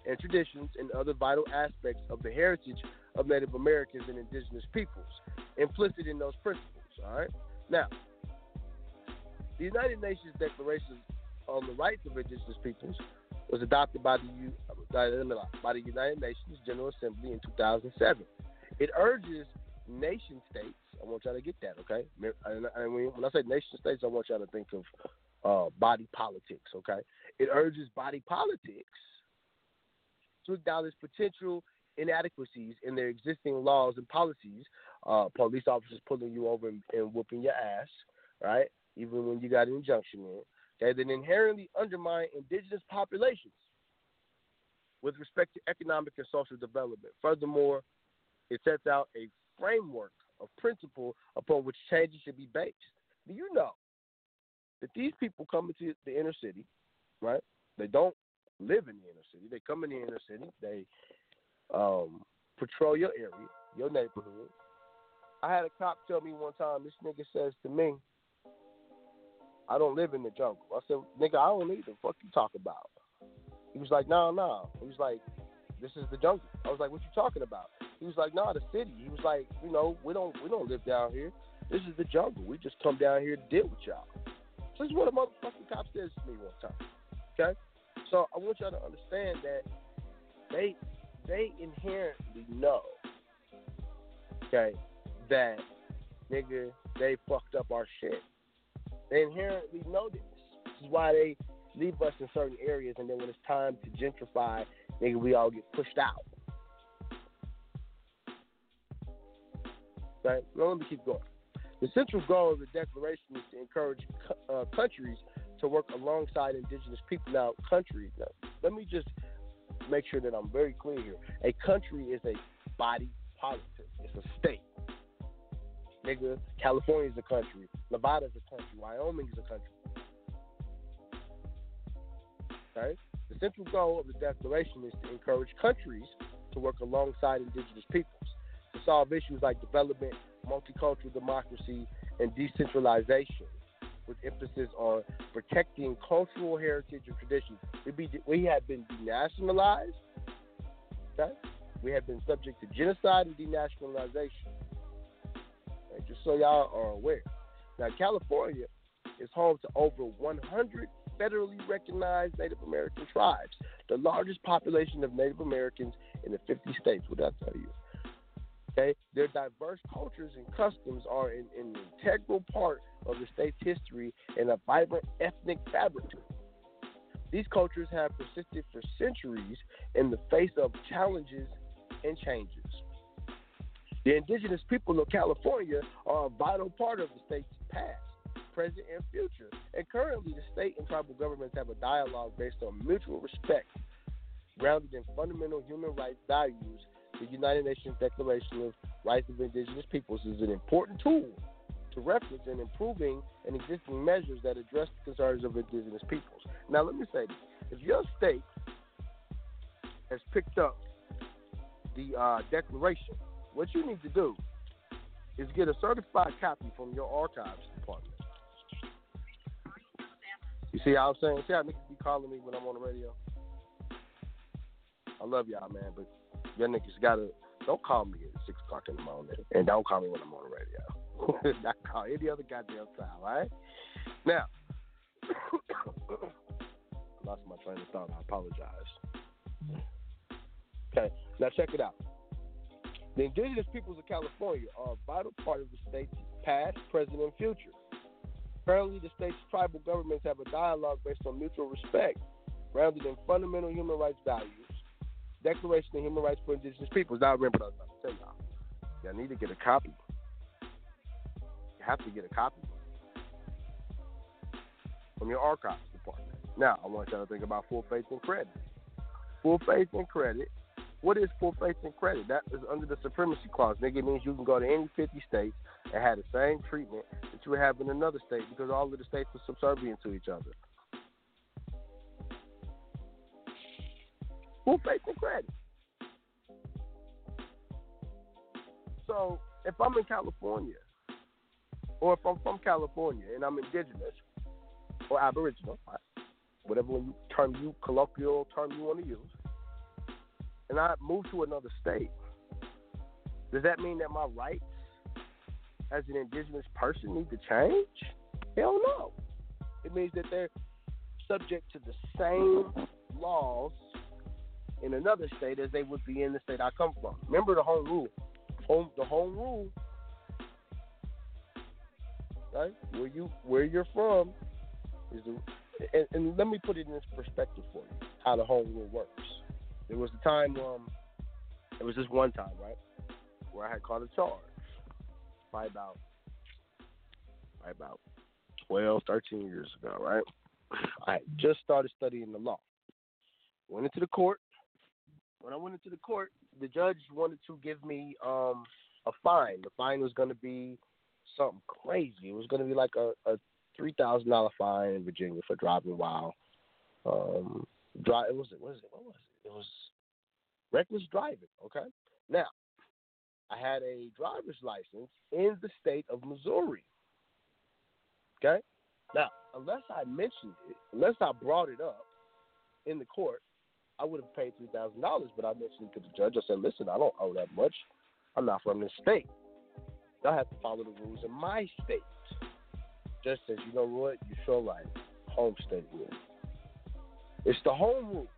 P: and traditions and other vital aspects of the heritage of Native Americans and indigenous peoples, implicit in those principles. All right. Now, the United Nations Declaration on the Rights of Indigenous Peoples was adopted by the by the United Nations General Assembly in 2007. It urges nation states. I want y'all to get that, okay? And when I say nation states, I want y'all to think of uh, body politics, okay? It urges body politics to acknowledge potential inadequacies in their existing laws and policies. Uh, police officers pulling you over and, and whooping your ass, right? Even when you got an injunction in. Okay, that inherently undermine indigenous populations with respect to economic and social development. Furthermore, it sets out a framework of principle upon which changes should be based. Do you know that these people come into the inner city, right? They don't live in the inner city. They come in the inner city. They um, patrol your area, your neighborhood. I had a cop tell me one time, this nigga says to me, I don't live in the jungle. I said, nigga, I don't need the fuck you talk about. He was like, no, nah, no. Nah. He was like, this is the jungle. I was like, what you talking about? He was like, nah, the city. He was like, you know, we don't we don't live down here. This is the jungle. We just come down here to deal with y'all. This is what a motherfucking cop says to me one time. Okay? So I want y'all to understand that they they inherently know, okay, that nigga, they fucked up our shit. They inherently know this. This is why they leave us in certain areas, and then when it's time to gentrify, nigga, we all get pushed out. Okay, well, let me keep going. The central goal of the declaration is to encourage uh, countries to work alongside indigenous people. Now, country, now, let me just make sure that I'm very clear here. A country is a body politic, it's a state. Nigga, California is a country, Nevada is a country, Wyoming is a country. Okay? The central goal of the declaration is to encourage countries to work alongside indigenous peoples solve issues like development, multicultural democracy, and decentralization with emphasis on protecting cultural heritage and traditions. We, be, we have been denationalized. Okay? We have been subject to genocide and denationalization. Just so y'all are aware. Now, California is home to over 100 federally recognized Native American tribes, the largest population of Native Americans in the 50 states. What did I tell you? Okay, their diverse cultures and customs are an, an integral part of the state's history and a vibrant ethnic fabric. These cultures have persisted for centuries in the face of challenges and changes. The indigenous people of California are a vital part of the state's past, present, and future. And currently, the state and tribal governments have a dialogue based on mutual respect, grounded in fundamental human rights values the United Nations Declaration of Rights of Indigenous Peoples is an important tool to reference in improving and existing measures that address the concerns of indigenous peoples. Now, let me say this. If your state has picked up the uh, declaration, what you need to do is get a certified copy from your archives department. You see how I'm saying? See how niggas be calling me when I'm on the radio? I love y'all, man, but your niggas gotta don't call me at six o'clock in the morning, and don't call me when I'm on the radio. Not call any other goddamn time, right? Now, lost my train of thought. I apologize. Okay, now check it out. The indigenous peoples of California are a vital part of the state's past, present, and future. Currently, the state's tribal governments have a dialogue based on mutual respect, grounded in fundamental human rights values Declaration of Human Rights for Indigenous Peoples. Now remember I was about to tell y'all. Y'all need to get a copy. You have to get a copy from your archives department. Now, I want y'all to think about full faith and credit. Full faith and credit. What is full faith and credit? That is under the supremacy clause. Nigga, it means you can go to any 50 states and have the same treatment that you would have in another state because all of the states are subservient to each other. Full faith and credit. So if I'm in California, or if I'm from California and I'm indigenous or aboriginal, whatever term you colloquial term you want to use, and I move to another state, does that mean that my rights as an indigenous person need to change? Hell no. It means that they're subject to the same laws in another state as they would be in the state I come from. Remember the home rule. Home the home rule. Right? Where you where you're from is the and, and let me put it in this perspective for you, how the home rule works. there was a time, um, it was just one time, right, where I had caught a charge. by about, probably about 12, 13 years ago, right? I just started studying the law. Went into the court. When I went into the court, the judge wanted to give me um, a fine. The fine was going to be something crazy. It was going to be like a, a three thousand dollar fine in Virginia for driving while um, drive. Was it was it what was it? It was reckless driving. Okay. Now, I had a driver's license in the state of Missouri. Okay. Now, unless I mentioned it, unless I brought it up in the court, I would have paid three thousand dollars. But I mentioned it to the judge. I said, "Listen, I don't owe that much. I'm not from this state. Y'all have to follow the rules in my state." Just says, "You know what? You sure right. Home state rule. It's the home rule.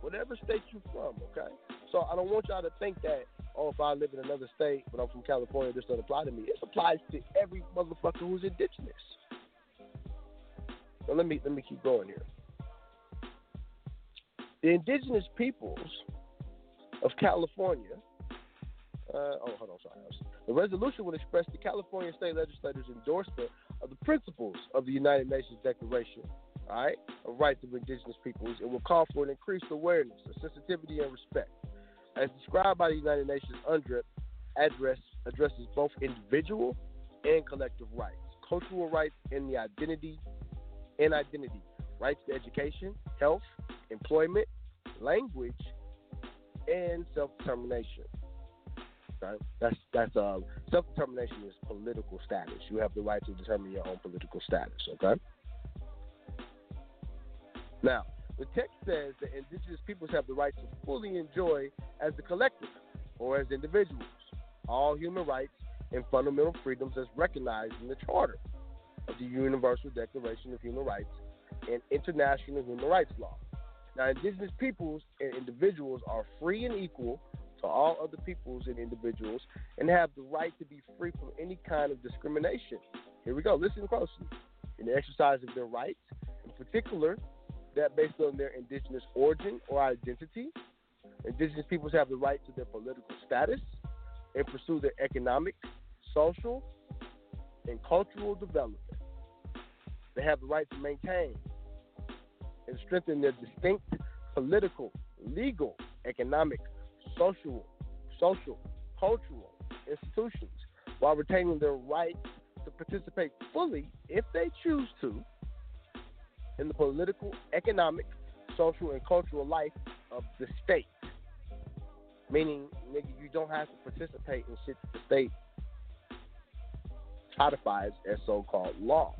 P: Whatever state you're from, okay? So I don't want y'all to think that, oh, if I live in another state, but I'm from California, this doesn't apply to me. It applies to every motherfucker who's indigenous. So let me let me keep going here. The indigenous peoples of California. Uh, oh, hold on, sorry. The resolution would express the California state legislators' endorsement of the principles of the United Nations Declaration, all right, of rights of indigenous peoples. It will call for an increased awareness, of sensitivity, and respect, as described by the United Nations UNDRIP address addresses both individual and collective rights, cultural rights, and the identity and identity, rights to education, health, employment, language, and self-determination. Okay? That's that's uh, self-determination is political status. You have the right to determine your own political status. Okay. Now, the text says that indigenous peoples have the right to fully enjoy as a collective or as individuals all human rights and fundamental freedoms as recognized in the Charter of the Universal Declaration of Human Rights and international human rights law. Now, indigenous peoples and individuals are free and equal to all other peoples and individuals and have the right to be free from any kind of discrimination. Here we go. Listen closely. In the exercise of their rights, in particular, that based on their indigenous origin or identity, indigenous peoples have the right to their political status and pursue their economic, social, and cultural development. They have the right to maintain and strengthen their distinct political, legal, economic, social, social, cultural institutions while retaining their right to participate fully, if they choose to, in the political, economic, social, and cultural life of the state. Meaning, nigga, you don't have to participate in shit that the state codifies as so-called law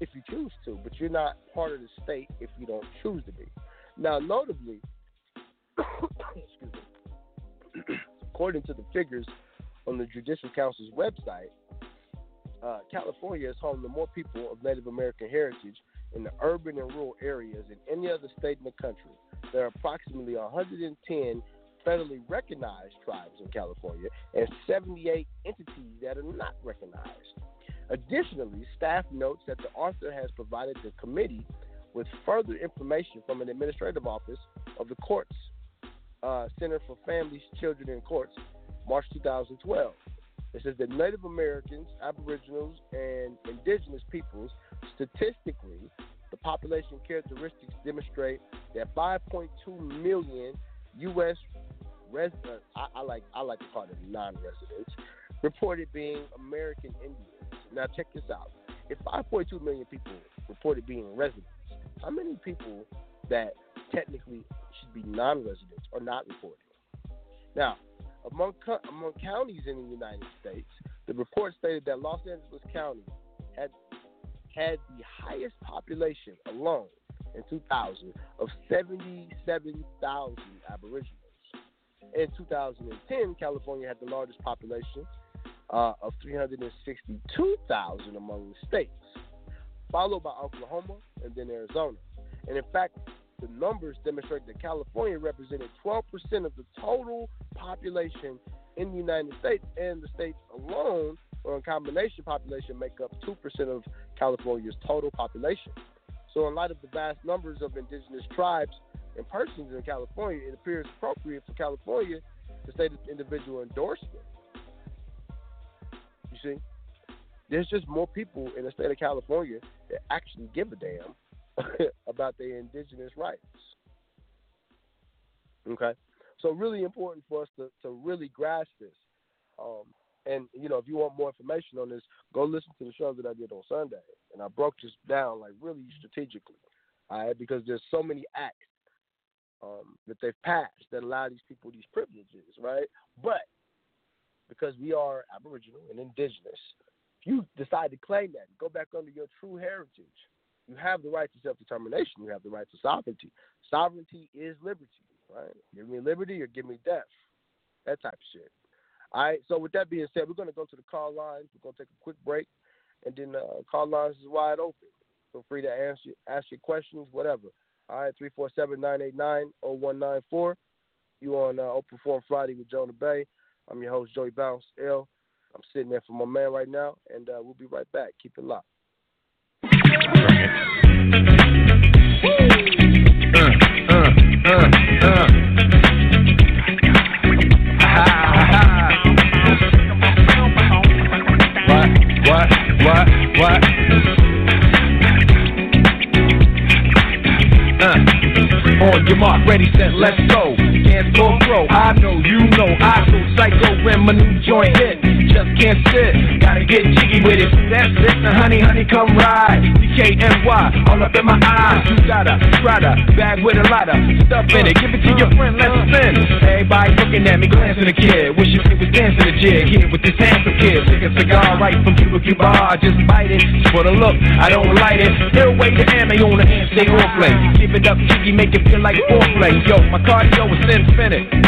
P: if you choose to, but you're not part of the state if you don't choose to be. Now, notably, according to the figures on the Judicial Council's website, uh, California is home to more people of Native American heritage in the urban and rural areas than any other state in the country. There are approximately 110 federally recognized tribes in California and 78 entities that are not recognized. Additionally, staff notes that the author has provided the committee with further information from an administrative office of the Courts uh, Center for Families, Children, and Courts, March 2012. It says that Native Americans, Aboriginals, and Indigenous peoples, statistically, the population characteristics demonstrate that 5.2 million U.S. residents, I, I like I like to call them non-residents, reported being American Indians. Now check this out. If 5.2 million people reported being residents, how many people that technically should be non-residents are not reporting? Now, among among counties in the United States, the report stated that Los Angeles County had had the highest population alone in 2000 of 77,000 Aboriginals. In 2010, California had the largest population uh, of 362,000 among the states, followed by Oklahoma and then Arizona. And in fact, the numbers demonstrate that California represented 12% of the total population in the United States, and the states alone, or in combination population, make up 2% of California's total population. So, in light of the vast numbers of indigenous tribes and persons in California, it appears appropriate for California to state individual endorsement. You see, there's just more people in the state of California that actually give a damn about their indigenous rights. Okay, so really important for us to, to really grasp this. Um, and you know, if you want more information on this, go listen to the show that I did on Sunday, and I broke this down like really strategically. All right, because there's so many acts um, that they've passed that allow these people these privileges, right? But because we are Aboriginal and Indigenous, if you decide to claim that, go back under your true heritage, you have the right to self-determination. You have the right to sovereignty. Sovereignty is liberty, right? Give me liberty or give me death. That type of shit. All right. So with that being said, we're going to go to the call lines. We're going to take a quick break, and then uh, call lines is wide open. Feel free to answer ask your questions, whatever. All right, 347-989-0194. You on uh, Open Forum Friday with Jonah Bey. I'm your host, Joey Bounce L. I'm sitting there for my man right now, and uh, we'll be right back. Keep it locked. What, what, what?
Q: Uh, on your mark, ready, set, let's go. Pro. I know, you know, I go psycho when my new joint hit. Just can't sit, gotta get jiggy with it. That's it, now honey, honey, come ride. DKNY, all up in my eyes. You gotta try to bag with a lot of stuff in it. Give it to your friend, let's spin. Everybody looking at me, glancing a kid. Wishing he was dancing a jig here with this handsome kid. Take a cigar right from Cuba Cuba. I just bite it. For the look, I don't light it. Still wait the ammo on the hand, stay on play. Give it up, jiggy, make it feel like foreplay. Yo, my cardio is infinite.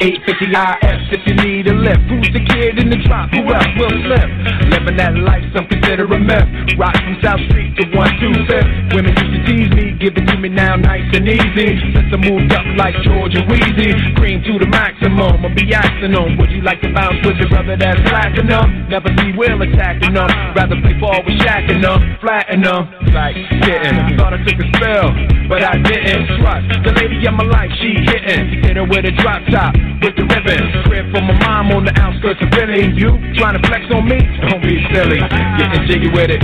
Q: 850 IS if you need a lift. Who's the kid in the drop? Who else will slip? Living that life, some consider a myth. Rock from South Street to 125th. Women used to tease me, give it to me now nice and easy. Since I moved up like George and Weezy, cream to the maximum. I'll be asking them, would you like to bounce with your brother that's platinum? Never see Will attacking them. Rather play ball with Shaq and them, flatten them. Like getting, thought I took a spell, but I didn't. Trust the lady of my life, she hitting. Hit her with a drop top with the ribbon. Crib for my mom on the outskirts of Philly. You trying to flex on me? Don't be silly. Getting jiggy with it.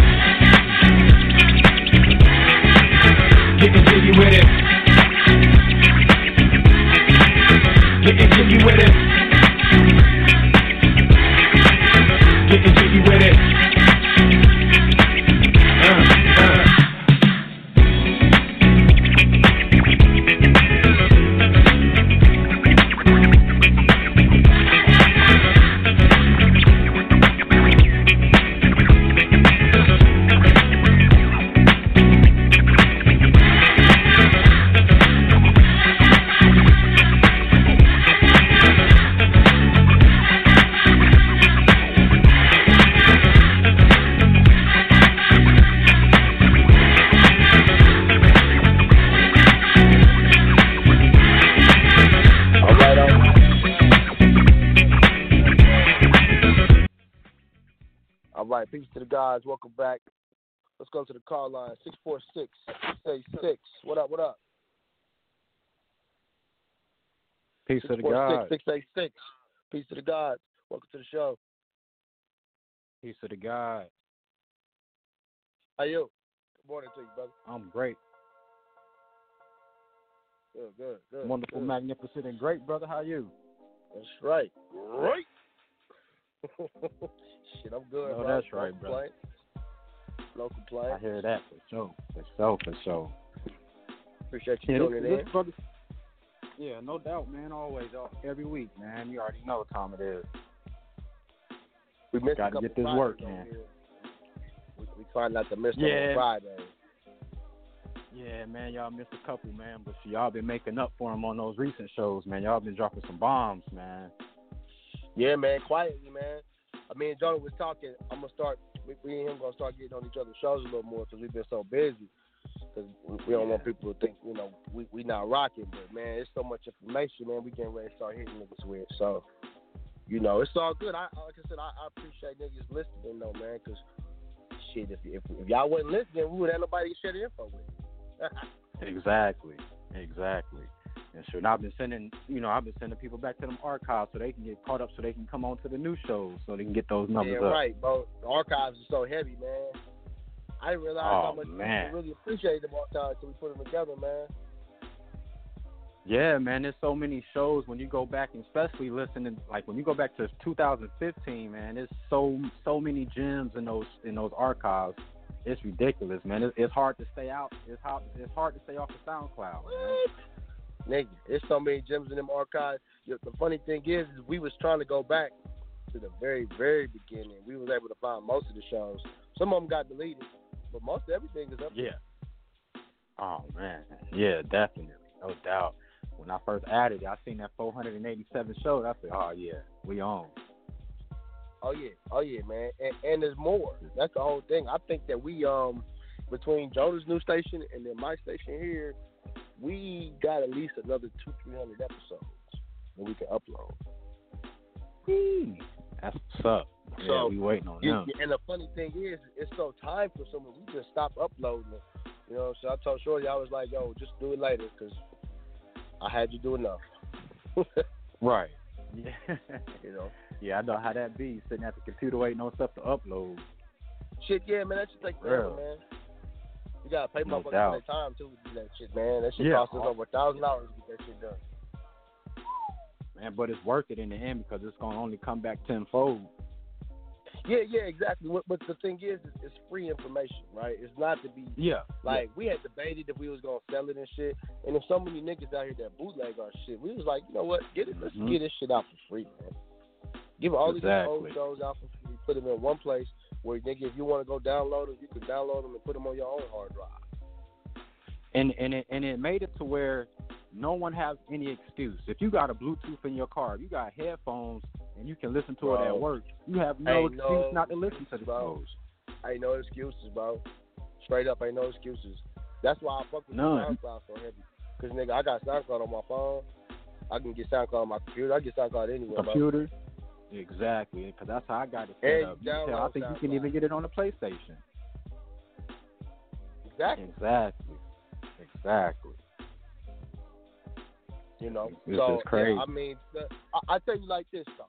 Q: Getting jiggy with it. Getting jiggy the guys. Welcome back. Let's go to the call line 646 686. What up, what up?
R: Peace to the God.
P: Six eight six. Peace to the God. Welcome to the show.
R: Peace to the God.
P: How you? Good morning to you, brother.
R: I'm great.
P: Good, good, good.
R: Wonderful,
P: good.
R: magnificent, and great, brother. How you?
P: That's right. Right. Shit, I'm good.
R: No,
P: bro.
R: that's
P: no
R: right, brother.
P: complaint. No complaint.
R: I hear that for sure. For sure, for sure.
P: Appreciate you
R: Yeah,
P: tuning
R: this,
P: in.
R: this brother, yeah, no doubt, man. Always, every week, man. You already know what time it is.
P: We missed
R: got to get this work in.
P: We, we trying not to miss
R: Yeah.
P: on Friday.
R: Yeah, man, y'all missed a couple, man, but y'all been making up for them on those recent shows, man. Y'all been dropping some bombs, man.
P: Yeah, man, quietly, man. I mean, Jonah was talking. I'm gonna start. We, we and him gonna start getting on each other's shows a little more because we've been so busy. Because we don't want people to think, you know, we we not rocking. But man, it's so much information, man. We getting ready to start hitting niggas with. So, you know, it's all good. I like I said, I, I appreciate niggas listening though, man. Because shit, if, if if y'all wasn't listening, we would have nobody to share the info with.
R: Exactly, exactly. And sure, and I've been sending, you know, I've been sending people back to them archives so they can get caught up, so they can come on to the new shows, so they can get those numbers
P: yeah,
R: up.
P: right, bro. The archives are so heavy, man. I didn't realize
R: Oh,
P: how much
R: man.
P: people really appreciate them archives until we put them together, man.
R: Yeah, man, there's so many shows when you go back, and especially listening, like when you go back to 2015, man, there's so so many gems in those in those archives. It's ridiculous, man. It's, it's hard to stay out. It's hard. It's hard to stay off the SoundCloud. Man.
P: Nigga, there's so many gems in them archives. The funny thing is, is we was trying to go back to the very, very beginning. We was able to find most of the shows. Some of them got deleted, but most everything is up. there.
R: Yeah. Oh man. Yeah, definitely, no doubt. When I first added it, I seen that 487 shows. I said, "Oh yeah, we on."
P: Oh yeah, oh yeah, man, and, and there's more. That's the whole thing. I think that we um between Jonah's new station and then my station here, we got at least another two, three hundred episodes that we can upload.
R: That's what's up. yeah,
P: So,
R: we waiting on them.
P: and the funny thing is, it's so time consuming. We just stop uploading it. You know, so I told Shorty, I was like, yo, just do it later because I had you do enough.
R: Right. Yeah.
P: you know.
R: Yeah, I know how that be. Sitting at the computer waiting on stuff to upload.
P: Shit, yeah, man, that's just like
R: Real.
P: man. You gotta pay
R: No
P: motherfuckers their time too to do that shit, man. That shit
R: Yeah.
P: costs us over a thousand dollars to get that shit done.
R: Man, but it's worth it in the end because it's gonna only come back tenfold.
P: Yeah, yeah, exactly. What, but the thing is, it's, free information, right? It's not to be
R: Yeah.
P: like we had debated if we was gonna sell it and shit. And if so many niggas out here that bootleg our shit, we was like, you know what? Get it. Let's
R: Mhm.
P: get this shit out for free, man. Give all these old shows out for free. Put them in one place where nigga, if you want to go download them, you can download them and put them on your own hard drive.
R: and and it and it made it to where no one has any excuse. If you got a Bluetooth in your car, you got headphones, and you can listen to it at work, you have no excuse
P: no
R: not to listen to the
P: bro.
R: shows.
P: Ain't no excuses, bro. Straight up, ain't no excuses. That's why I fuck with. SoundCloud so heavy. Cause nigga, I got SoundCloud on my phone. I can get SoundCloud on my computer. I get SoundCloud anywhere, bro.
R: Exactly, because that's how I got it set up. can- I think you can even get it on the PlayStation.
P: Exactly.
R: Exactly. Exactly.
P: You know,
R: This
P: so
R: is crazy.
P: yeah, I mean, the, I, I tell you like this though.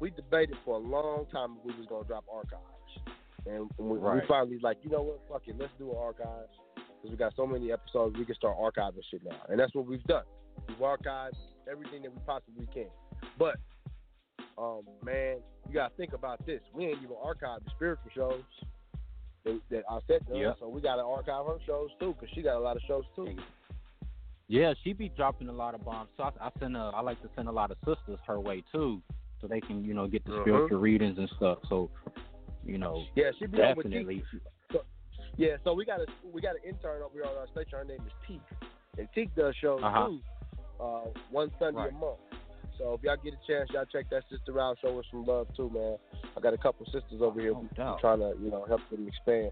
P: We debated for a long time if we was gonna drop archives, and we,
R: Right.
P: we finally like, you know what? Fuck it, let's do archives because we got so many episodes. We can start archiving shit now, and that's what we've done. We've archived everything that we possibly can. But, um, man, you gotta think about this. We ain't even archived the spiritual shows that, that I said does,
R: Yep.
P: so we gotta archive her shows too because she got a lot of shows too.
R: Yeah, she be dropping a lot of bombs. So I, I send a, I like to send a lot of sisters her way too, so they can you know get the
P: Mhm.
R: spiritual readings and stuff. So, you know,
P: Yeah, she be
R: definitely.
P: So, yeah, so we got a we got an intern over here on our station. Her name is Teak, and Teak does shows
R: Uh-huh.
P: too, uh, one Sunday
R: Right.
P: a month. So if y'all get a chance, y'all check that sister out. Show her some love too, man. I got a couple sisters over here who
R: doubt.
P: trying to you know help them expand.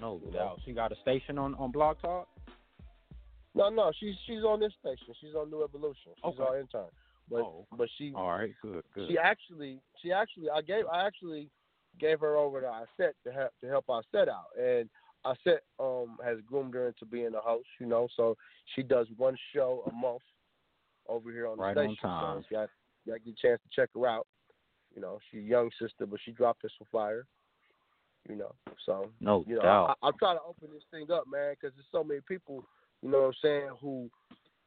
R: No doubt. She got a station on on Blog Talk.
P: No, no, she's she's on this station. She's on New Evolution. She's
R: Okay.
P: our intern. But
R: Oh.
P: but she
R: All right, good, good.
P: She actually, she actually, I gave, I actually gave her over to our set to help to help our set out, and our set um has groomed her into being a host, you know. So she does one show a month, over here on the
R: Right on
P: station.
R: time.
P: So y'all, y'all get a chance to check her out. You know, she's a young sister, but she dropped Pistol Fire. You know, so
R: No
P: you know,
R: doubt.
P: I, I'm trying to open this thing up, man, because there's so many people. You know what I'm saying? Who,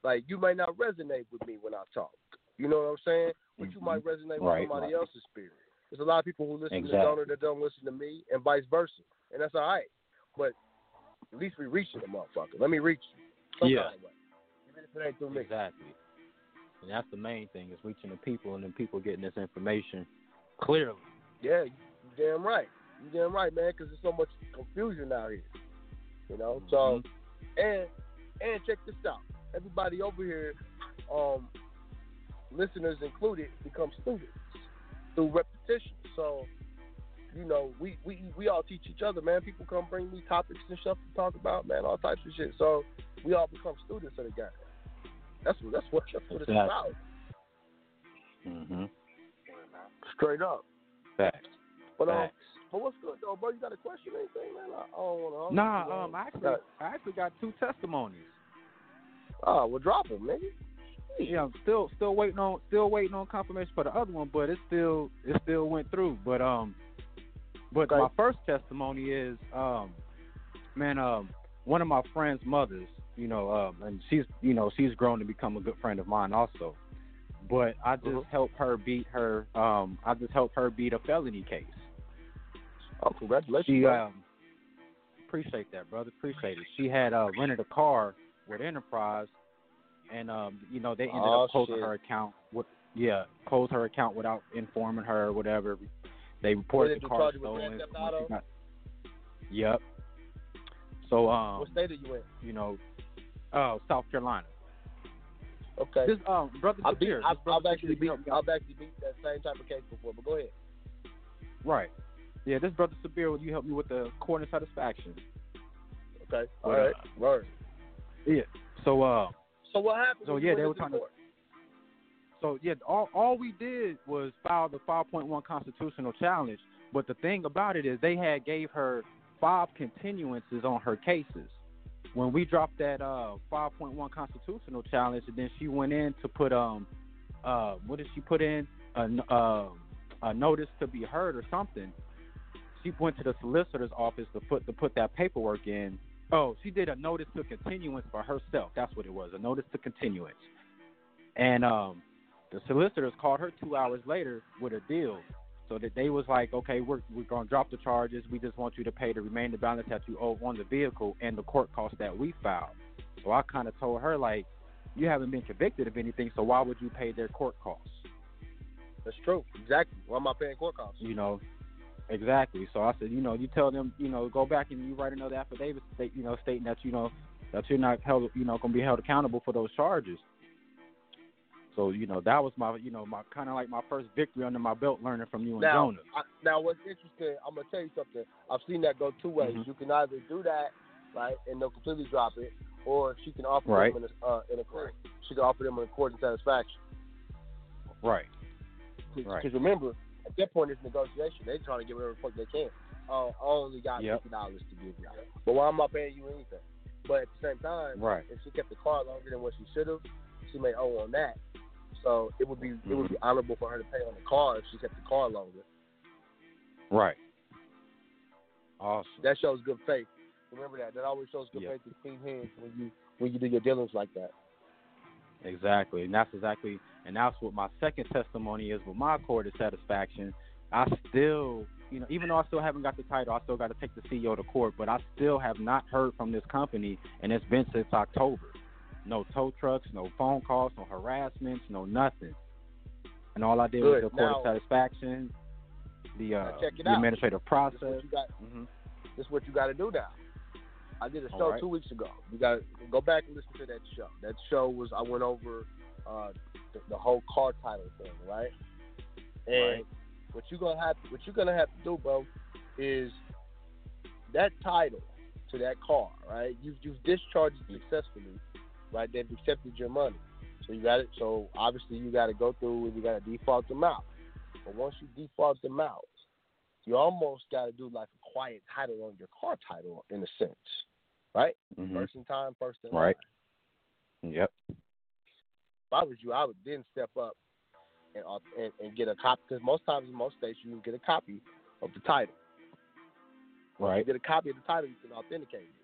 P: like, you might not resonate with me when I talk. You know what I'm saying? But you might mm-hmm. resonate with
R: Right,
P: somebody
R: right.
P: else's spirit. There's a lot of people who listen
R: Exactly.
P: to Jonah that don't listen to me, and vice versa, and that's all right. But at least we reaching the motherfucker. Let me reach you. Some
R: Yeah.
P: kind of way. Even if it ain't through me.
R: Exactly. And that's the main thing is reaching the people and then people getting this information clearly.
P: Yeah, you damn right. You damn right, man, because there's so much confusion out here. You know, so and and check this out. Everybody over here, um, listeners included, become students through repetition. So, you know, we we we all teach each other, man. People come bring me topics and stuff to talk about, man, all types of shit. So we all become students of the game. That's what that's what that's what it's
R: Exactly.
P: about.
R: Mm-hmm.
P: Straight up.
R: Facts.
P: But um,
R: Facts.
P: but what's good though, bro? You got a question or anything, man? I, I don't want.
R: Nah, um, I actually, I actually got two testimonies.
P: Oh, well, drop them, nigga.
R: Yeah, I'm still still waiting on still waiting on confirmation for the other one, but it still it still went through. But um, but my first testimony is um, man, um, one of my friend's mothers, you know, um, and she's you know she's grown to become a good friend of mine also. But I just
P: Mm-hmm.
R: helped her beat her. Um, I just helped her beat a felony case.
P: Oh, congratulations!
R: She um, appreciate that, brother. Appreciate it. She had uh, rented a car with Enterprise, and um, you know they ended
P: Oh,
R: up closing
P: shit.
R: her account. With, yeah, closed her account without informing her or whatever. They reported the car
P: charge you with
R: stolen.
P: Grand Theft
R: once she
P: Auto?
R: got- Yep. So um,
P: what state are you in?
R: you know, uh, South Carolina.
P: Okay.
R: This um, brother
P: I've, beat,
R: Sabir,
P: I've,
R: brother
P: I've actually beat
R: helped me out.
P: I've actually beat that same type of case before, but go ahead.
R: Right. Yeah, this brother Sabir, will you help me with the court and satisfaction?
P: Okay. All right. Word.
R: Yeah. So uh,
P: So what happened?
R: So yeah, they were trying to. So yeah, all all we did was file the 5.1 constitutional challenge. But the thing about it is, they had gave her five continuances on her cases. When we dropped that uh 5.1 constitutional challenge, and then she went in to put um uh what did she put in a uh, a notice to be heard or something. She went to the solicitor's office to put to put that paperwork in. Oh, she did a notice to continuance for herself. That's what it was, a notice to continuance. And um, the solicitors called her two hours later with a deal. So that they was like, okay, we're we're gonna drop the charges. We just want you to pay the remainder balance that you owe on the vehicle and the court costs that we filed. So I kind of told her like, you haven't been convicted of anything, so why would you pay their court costs?
P: That's true. Exactly. Why am I paying court costs?
R: You know, exactly. So I said, you know, you tell them, you know, go back and you write another affidavit, state, you know, stating that you know that you're not held, you know, going to be held accountable for those charges. So you know, that was my, you know, my kind of like my first victory under my belt, learning from you and
P: Now,
R: Jonas.
P: I, now what's interesting? I'm gonna tell you something. I've seen that go two ways.
R: Mhm.
P: You can either do that, right, and they'll completely drop it, or she can offer
R: Right.
P: them in a, uh, in a court. She can offer them in a court in satisfaction.
R: Right.
P: Because
R: Right.
P: remember, at that point it's negotiation. They're trying to get whatever the fuck they can. Uh, I only got
R: Yep.
P: fifty dollars to give you, but why am I paying you anything? But at the same time,
R: Right.
P: if she kept the car longer than what she should have, she may owe on that. So it would be it would be
R: Mm-hmm.
P: honorable for her to pay on the car if she kept the car longer.
R: Right. Awesome.
P: That shows good faith. Remember that. That always shows good
R: Yep.
P: faith and clean hands when you when you do your dealings like that.
R: Exactly, and that's exactly, and that's what my second testimony is with my court of satisfaction. I still, you know, even though I still haven't got the title, I still got to take the CEO to court, but I still have not heard from this company, and it's been since October. No tow trucks, no phone calls, no harassments, no nothing. And all I did
P: Good.
R: was
P: Now-
R: of satisfaction, the uh, the administrative
P: This
R: process.
P: what you got. This is what you got to do now. I did a show
R: right.
P: two weeks ago. You got to go back and listen to that show. That show was I went over uh, the, the whole car title thing, right? And
R: Right.
P: what you gonna have what you're gonna have to do, bro, is that title to that car, right? You've you've discharged it successfully, right? They've accepted your money, so you got it. So obviously you got to go through and you got to default them out. But once you default them out, you almost got to do like a quiet title on your car title in a sense, right?
R: Mhm.
P: First in time, first in
R: Right.
P: line.
R: Yep.
P: If I was you, I would then step up and and, and get a copy because most times in most states you can get a copy of the title.
R: Right.
P: You get a copy of the title, you can authenticate it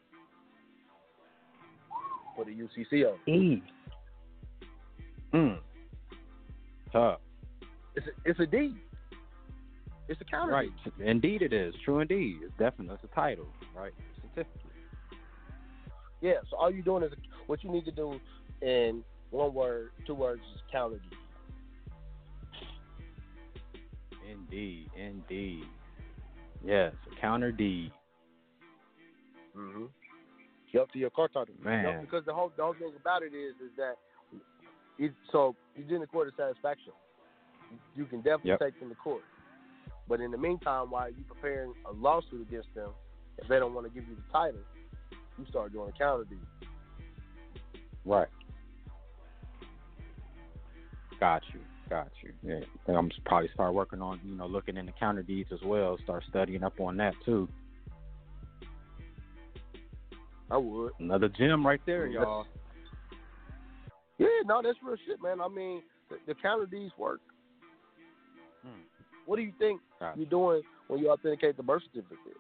P: for the UCCO.
R: E. Hmm. Tough.
P: It's a, it's a deed. It's a counter
R: Right.
P: deed.
R: Indeed, it is. True indeed. It's definitely it's a title. Right. Certificate.
P: Yeah. So all you're doing is what you need to do in one word, two words is counter deed.
R: Indeed. Indeed. Yes. Counter D.
P: Mm-hmm. Yep, to your car title.
R: Man.
P: Yep, because the whole the whole thing about it is is that it, so you didn't court of satisfaction. You can definitely
R: Yep.
P: take them to court. But in the meantime, while you're preparing a lawsuit against them, if they don't want to give you the title, you start doing a counter deed.
R: Right. Got you. Got you. Yeah. And I'm probably start working on, you know, looking into counter deeds as well. Start studying up on that too.
P: I would.
R: Another gem right there, y'all.
P: Yeah, no, that's real shit, man. I mean, the, the counter deeds work.
R: Hmm.
P: What do you think
R: Got
P: you're doing when you authenticate the birth certificate?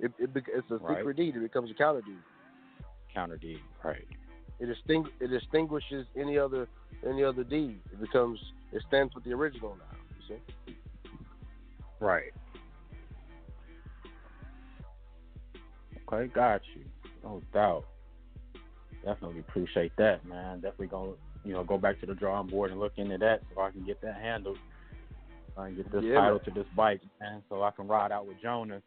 P: It, it, it's a
R: Right.
P: secret deed. It becomes a counter deed.
R: Counter deed. Right.
P: It, distingu- it distinguishes any other any other deed. It becomes it stands with the original now. You see?
R: Right. Okay, got you. No doubt. Definitely appreciate that, man. Definitely gonna, you know, go back to the drawing board and look into that so I can get that handled. So I can get this
P: Yeah,
R: title
P: man.
R: to this bike, man, so I can ride out with Jonah.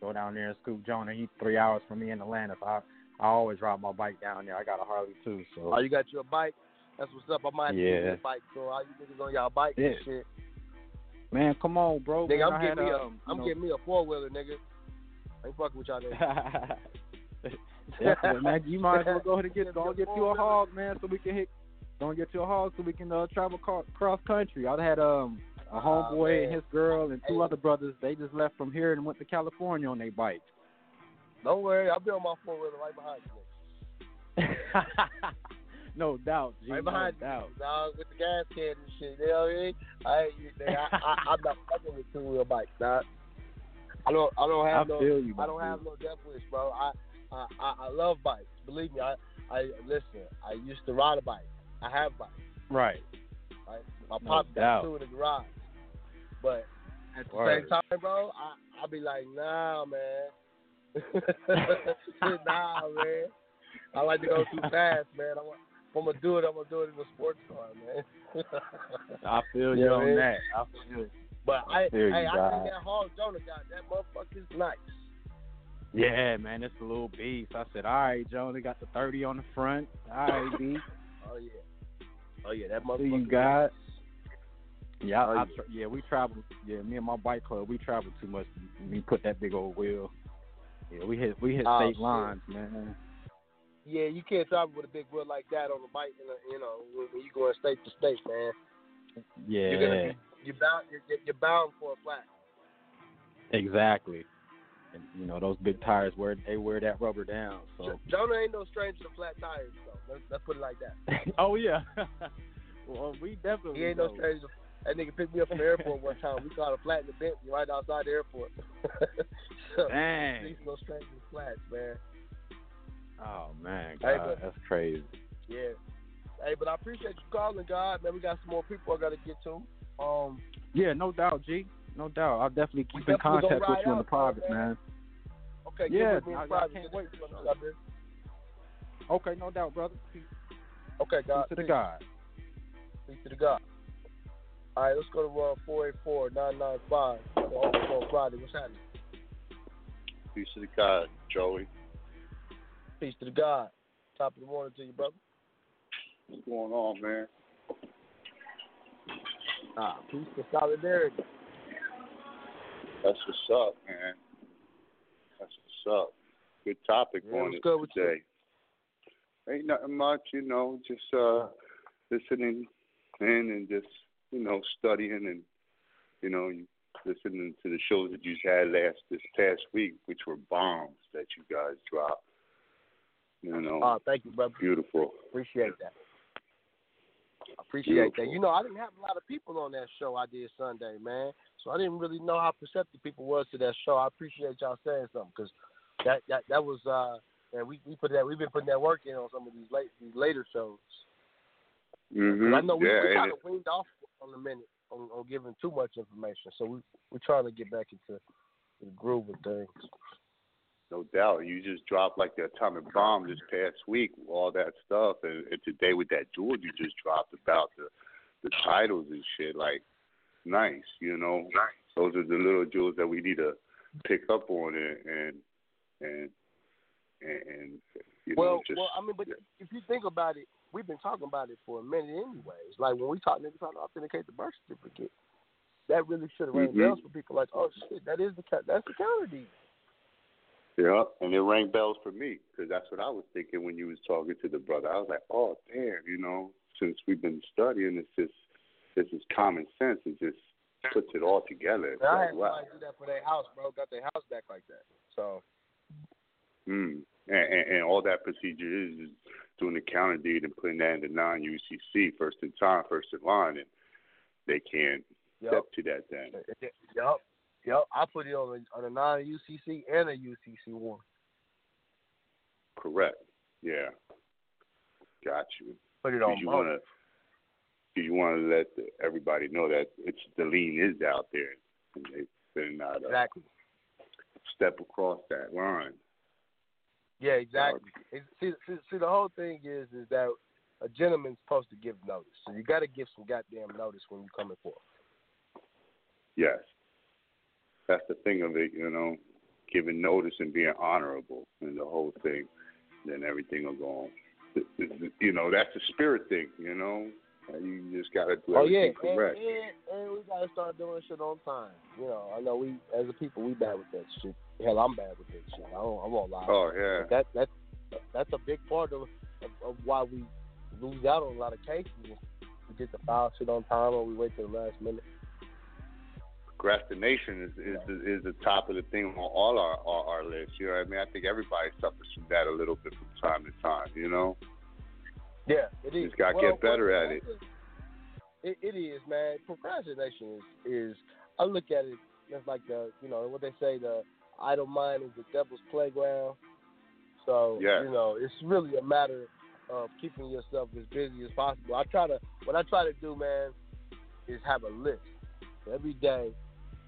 R: Go down there and scoop Jonah. He's three hours from me in Atlanta, so I, I always ride my bike down there. I got a Harley too, so
P: Oh, you got your bike? That's what's up. I might get
R: Yeah.
P: you a bike. So all you niggas on y'all bike
R: Yeah.
P: and shit.
R: man, come on, bro.
P: nigga,
R: man,
P: I'm
R: I
P: getting me a
R: um, know-
P: getting me a four wheeler, nigga. I ain't fucking with y'all niggas.
R: Definitely, man. You might as well go ahead and get go get you a hog, man, so we can hit. And get you a hog so we can uh, travel car, cross country. I had um a homeboy and his girl and two
P: Hey.
R: other brothers. They just left from here and went to California on their bike.
P: Don't worry, I'll be on my four wheeler right behind you.
R: No doubt, G.
P: Right
R: no
P: behind
R: doubt.
P: you, dog, with the gas can and shit. You know what I mean? I, you, nigga, I, I, I'm not fucking with two wheel bikes, dog. I don't, I don't have
R: I
P: no,
R: you,
P: I don't
R: my
P: have no death wish, bro. I, I, I, I love bikes. Believe me, I, I listen. I used to ride a bike. I have bikes.
R: Right.
P: Right? My pop
R: doubt.
P: got two in the garage. But at the
R: Word.
P: same time, bro, I I be like, nah, man. nah, man. I like to go too fast, man. I want, if I'm gonna do it, I'm gonna do it in a sports car, man.
R: I feel
P: You
R: you
P: know
R: on
P: I mean?
R: that. I feel you.
P: But I,
R: you,
P: hey, I think that Hog Jonah got that motherfucker's nice.
R: Yeah, man, it's a little beast. I said, all right, Jonah got the thirty on the front. All right, B.
P: Oh yeah. Oh yeah, that motherfucker.
R: you guys. Yeah,
P: Oh,
R: I,
P: yeah.
R: Yeah, we travel. Yeah, me and my bike club, we travel too much. We put that big old wheel. Yeah, we hit we hit
P: Oh,
R: state
P: shit.
R: lines, man.
P: Yeah, you can't travel with a big wheel like that on a bike. In a, you know, when, when you going state to state, man.
R: Yeah,
P: You're gonna be you're bound you're, you're bound for a flat.
R: exactly. And you know those big tires wear they wear that rubber down. So
P: Jonah ain't no stranger to flat tires, though. Let's, let's put it like that.
R: oh yeah. well, we definitely.
P: He ain't no stranger. to- That nigga picked me up from the airport one time. We caught a flat in the Bentley right outside the airport. so,
R: Dang.
P: He's no stranger to flats, man.
R: Oh man,
P: Hey,
R: God,
P: but-
R: that's crazy.
P: Yeah. Hey, but I appreciate you calling, God. Man, we got some more people I got to get to. Um,
R: Yeah, no doubt, G. No doubt. I'll definitely
P: We
R: keep in
P: definitely gonna
R: contact with you in the private,
P: man.
R: man.
P: okay,
R: Yeah,
P: get with me
R: I- I
P: private.
R: can't wait for
P: shit
R: that.
P: up.
R: Okay, no doubt, brother. Peace,
P: Okay, God.
R: peace to the. God.
P: Peace to the God. All right, let's go to uh, 484 995 for Friday. What's happening?
S: Peace to the God, Joey.
P: Peace to the God. Top of the morning to you, brother.
S: What's going on, man?
P: Ah, peace to solidarity.
S: That's what's up, man. That's what's up. Good topic
P: Yeah,
S: on it
P: good
S: today. Ain't nothing much, you know, just uh listening in and just, you know, studying and you know, listening to the shows that you had last this past week, which were bombs that you guys dropped. You know.
P: Ah, thank you, brother.
S: Beautiful.
P: Appreciate that. Appreciate that. You know, I didn't have a lot of people on that show I did Sunday, man. So I didn't really know how perceptive people was to that show. I appreciate y'all saying something because that that that was uh and we we put that we've been putting that work in on some of these late these later shows.
S: Mm-hmm.
P: I know we,
S: yeah,
P: we kind of weaned off on the minute on, on giving too much information, so we we're trying to get back into the groove of things.
S: No doubt. You just dropped like the atomic bomb this past week, all that stuff, and, and today with that jewel you just dropped about the the titles and shit. Like, nice, you know. Nice. Those are the little jewels that we need to pick up on and and and and, and you
P: well,
S: know just
P: well, I mean, but if you think about it, we've been talking about it for a minute, anyways. Like when we talk niggas trying to authenticate the birth certificate, that really should have rang
S: Mhm.
P: bells for people. Like, oh shit, that is the that's the counter deed.
S: Yeah, and it rang bells for me because that's what I was thinking when you was talking to the brother. I was like, oh damn, you know, since we've been studying, it's just this is common sense. It just puts it all together. It's
P: I
S: like,
P: had
S: wow.
P: do that for their house, bro. Got their house back like that. So
S: Mm. And, and, and all that procedure is, is doing the counter deed and putting that in the non UCC first in time, first in line, and they can't
P: Yep.
S: step to that then.
P: Yep. Yep. I put it on a on a non UCC and a UCC one.
S: Correct. Yeah. Got you.
P: Put it on
S: you want to? Do you want to let the, everybody know that it's the lien is out there, and they better not uh,
P: Exactly.
S: step across that line.
P: Yeah, exactly. See, see, see, the whole thing is is that a gentleman's supposed to give notice, so you got to give some goddamn notice when you're coming for.
S: Yes. That's the thing of it, you know, giving notice and being honorable and the whole thing. Then everything will go on. You know, that's the spirit thing, you know. You just got to do
P: Oh yeah,
S: everything
P: and, and, and we gotta start doing shit on time. You know, I know we as a people we bad with that shit. Hell, I'm bad with that shit. I don't, I won't lie.
S: Oh, yeah.
P: But that that that's a big part of, of of why we lose out on a lot of cases. We get the file shit on time, or we wait till the last minute.
S: Procrastination is is the, is the top of the thing on all our, our our lists. You know what I mean? I think everybody suffers from that a little bit from time to time. You know,
P: Yeah, it is.
S: just got to
P: Well,
S: get better
P: well,
S: at it.
P: It, it is, man. Procrastination is, is I look at it as like the you know what they say the idle mind is the devil's playground. So
S: Yeah.
P: you know it's really a matter of keeping yourself as busy as possible. I try to what I try to do, man, is have a list every day.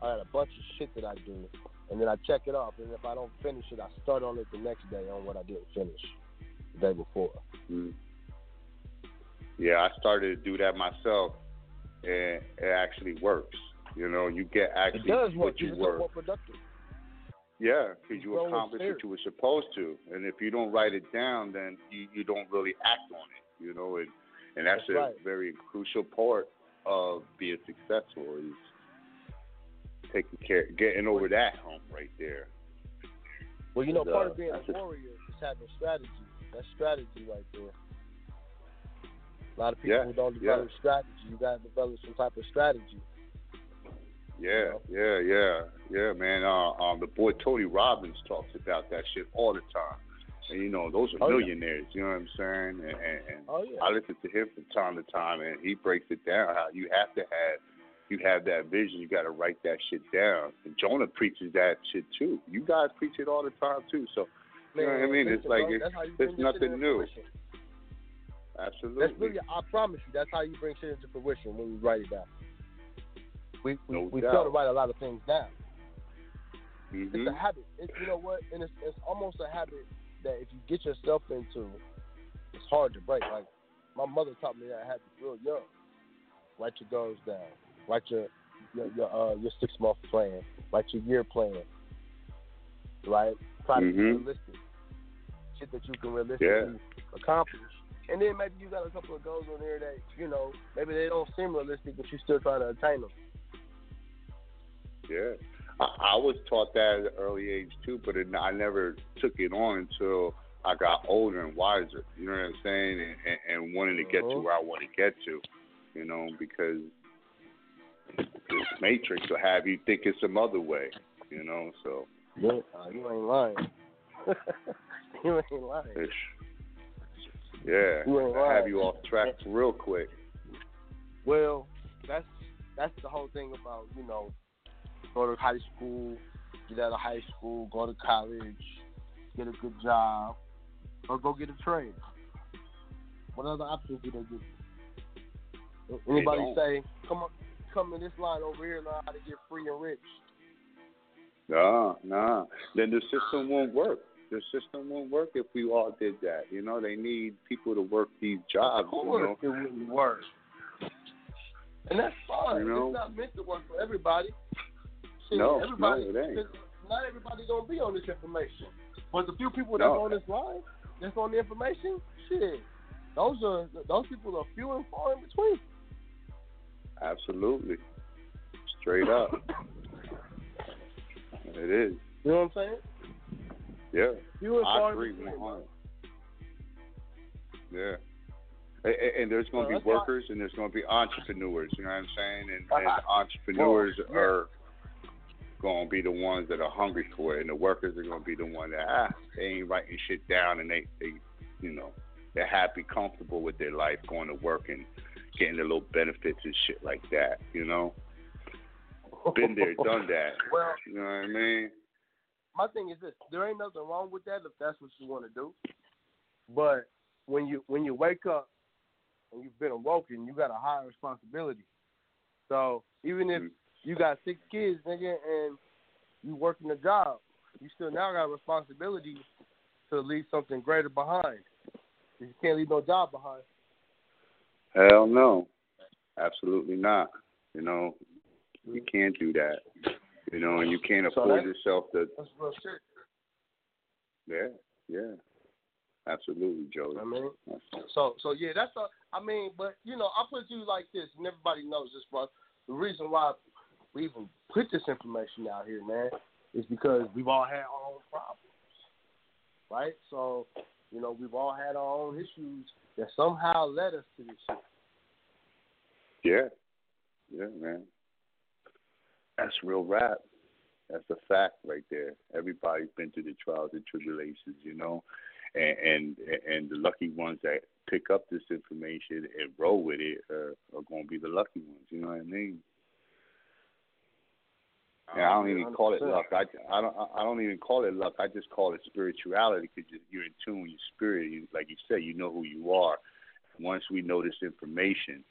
P: I got a bunch of shit that I do, and then I check it off. And if I don't finish it, I start on it the next day on what I didn't finish the day before.
S: Mm. Yeah, I started to do that myself, and it actually works. You know, you get actually
P: it does work.
S: what you work.
P: more productive.
S: Yeah, because you accomplished what you were supposed to, and if you don't write it down, then you, you don't really act on it. You know, and and that's,
P: That's
S: a
P: right.
S: very crucial part of being successful is taking care, getting over that hump right there.
P: Well, you know, part
S: uh,
P: of being a warrior is having strategy. That's strategy right there. A lot of people
S: Yeah,
P: who don't
S: yeah.
P: develop strategy, you got to develop some type of strategy.
S: Yeah, yeah, yeah, yeah, man. Uh, um, the boy Tony Robbins talks about that shit all the time. And you know, those are
P: Oh, yeah.
S: millionaires. You know what I'm saying? And, and, and
P: Oh, yeah.
S: I listen to him from time to time, and he breaks it down how you have to have, you have that vision. You got to write that shit down. And Jonah preaches that shit too. You guys preach it all the time too. So you know what I mean? it's like it's,
P: that's how you
S: it's
P: bring your shit
S: nothing new.
P: fruition.
S: Absolutely.
P: That's really, I promise you, that's how you bring shit into fruition when you write it down. We we,
S: No
P: we
S: doubt.
P: fail to write a lot of things down.
S: Mhm.
P: It's a habit. It's, you know what? And it's, it's almost a habit that if you get yourself into, it's hard to break. Like my mother taught me that habit real young. Write your goals down. Write your your your, uh, your six month plan. Write your year plan. Right. Try to be
S: Mhm.
P: realistic. Shit that you can realistically
S: Yeah.
P: accomplish. And then maybe you got a couple of goals on there that you know maybe they don't seem realistic, but you still trying to attain them.
S: Yeah, I, I was taught that at an early age too, but it, I never took it on until I got older and wiser. You know what I'm saying? And, and, and wanting to get to
P: Mhm.
S: where I want to get to. You know, because this matrix will have you thinking some other way. You know, so
P: Yeah, uh, you ain't lying. you ain't lying.
S: it's, yeah,
P: You ain't
S: it'll have you off track real quick.
P: Well, that's that's the whole thing about you know, go to high school, get out of high school, go to college, get a good job, or go get a trade. What other options do they give you? Anybody say, come on, come in this line over here, and learn how to get free and rich.
S: Nah, nah. Then the system won't work. The system won't work if we all did that. You know, they need people to work these jobs.
P: Of
S: You
P: course,
S: know,
P: it wouldn't work. And that's fine.
S: You know?
P: It's not meant to work for everybody. Shit,
S: No,
P: everybody,
S: no, it ain't.
P: Not everybody gonna be on this information. But the few people that's
S: No.
P: on this line, that's on the information, shit, those are those people are few and far in between.
S: Absolutely, straight up. it is.
P: You know what I'm saying?
S: Yeah,
P: and
S: I agree
P: in between.
S: one hundred. Yeah. And, there's going to
P: Well,
S: be workers and there's going to be entrepreneurs. You know what I'm saying? And, and entrepreneurs
P: Well, yeah.
S: are going to be the ones that are hungry for it, and the workers are going to be the ones that ah, they ain't writing shit down, and they, they, you know, they're happy, comfortable with their life, going to work and getting their little benefits and shit like that. You know, been there, done that.
P: Well,
S: You know what I mean?
P: my thing is this: there ain't nothing wrong with that if that's what you want to do. But when you when you wake up and you've been awoken, you got a higher responsibility. So even if mm-hmm. you got six kids, nigga, and you working a job, you still now got a responsibility to leave something greater behind. You can't leave no job behind.
S: Hell no, absolutely not. You know, you can't do that. You know, and you can't
P: So
S: afford yourself to.
P: That's real shit.
S: Yeah, yeah, absolutely, Joey.
P: I mean, so so yeah, that's a. I mean, but you know, I put you like this, and everybody knows this, bro. The reason why we even put this information out here, man, is because we've all had our own problems, right? So, you know, we've all had our own issues that somehow led us to this shit.
S: Yeah, yeah, man. That's real rap. That's a fact right there. Everybody's been through the trials and tribulations, you know, and and and the lucky ones that pick up this information and roll with it uh, are, are going to be the lucky ones. You know what I mean? Yeah, I don't even call it luck. I, I don't I don't even call it luck. I just call it spirituality because you're in tune with your spirit. You, like you said, you know who you are. Once we know this information,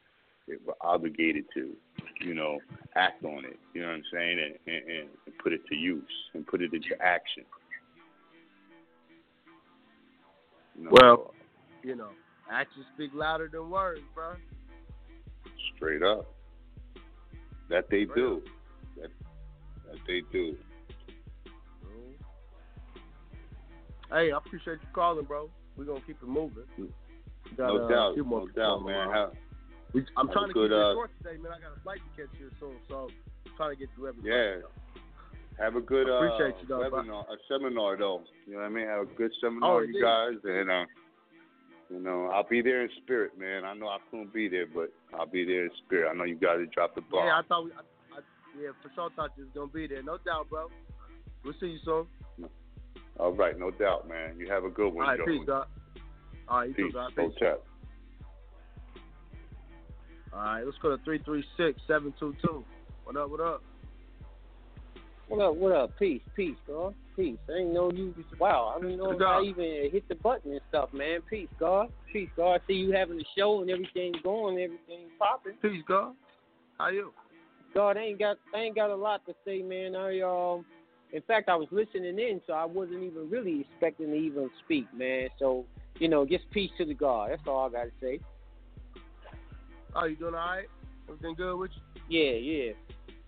S: we're obligated to, you know, act on it. You know what I'm saying, and, and, and put it to use and put it into action. You know,
P: Well, you know, actions speak louder than words, bro.
S: straight up. That they do. That that they do.
P: Hey, I appreciate you calling, bro. We're gonna keep it moving. Got,
S: no
P: uh,
S: doubt, no doubt, man. Have,
P: We, I'm trying to
S: good,
P: keep it
S: uh,
P: short today, man. I got a flight to catch here soon, so I'm trying to get through everything.
S: Yeah. Have a good uh,
P: Appreciate you, though,
S: webinar, a seminar though. You know what I mean? Have a good seminar,
P: Oh,
S: you guys, and uh, you know I'll be there in spirit, man. I know I couldn't be there, but I'll be there in spirit. I know you guys dropped the ball.
P: Yeah, I thought we, I, I, yeah, for sure thought you was gonna be there. No doubt, bro. We'll see you soon.
S: All right, no doubt, man. You have a good one,
P: All right,
S: Joey.
P: peace, God. All right, you too,
S: Peace.
P: God.
S: Go
P: Peace.
S: tap.
P: All right, let's go to three three six seven two two. What up? What up?
T: What up? What up? Peace, peace, God. Peace. I didn't know you. Wow, I didn't know if I even hit the button and stuff, man. Peace, God. Peace, God. I see you having the show and everything going, everything popping.
P: Peace, God. How you?
T: God, I ain't got, I ain't got a lot to say, man. I um, in fact, I was listening in, so I wasn't even really expecting to even speak, man. So, you know, just peace to the God. That's all I got to say.
P: Oh, you doing all right? Everything good with you?
T: Yeah, yeah,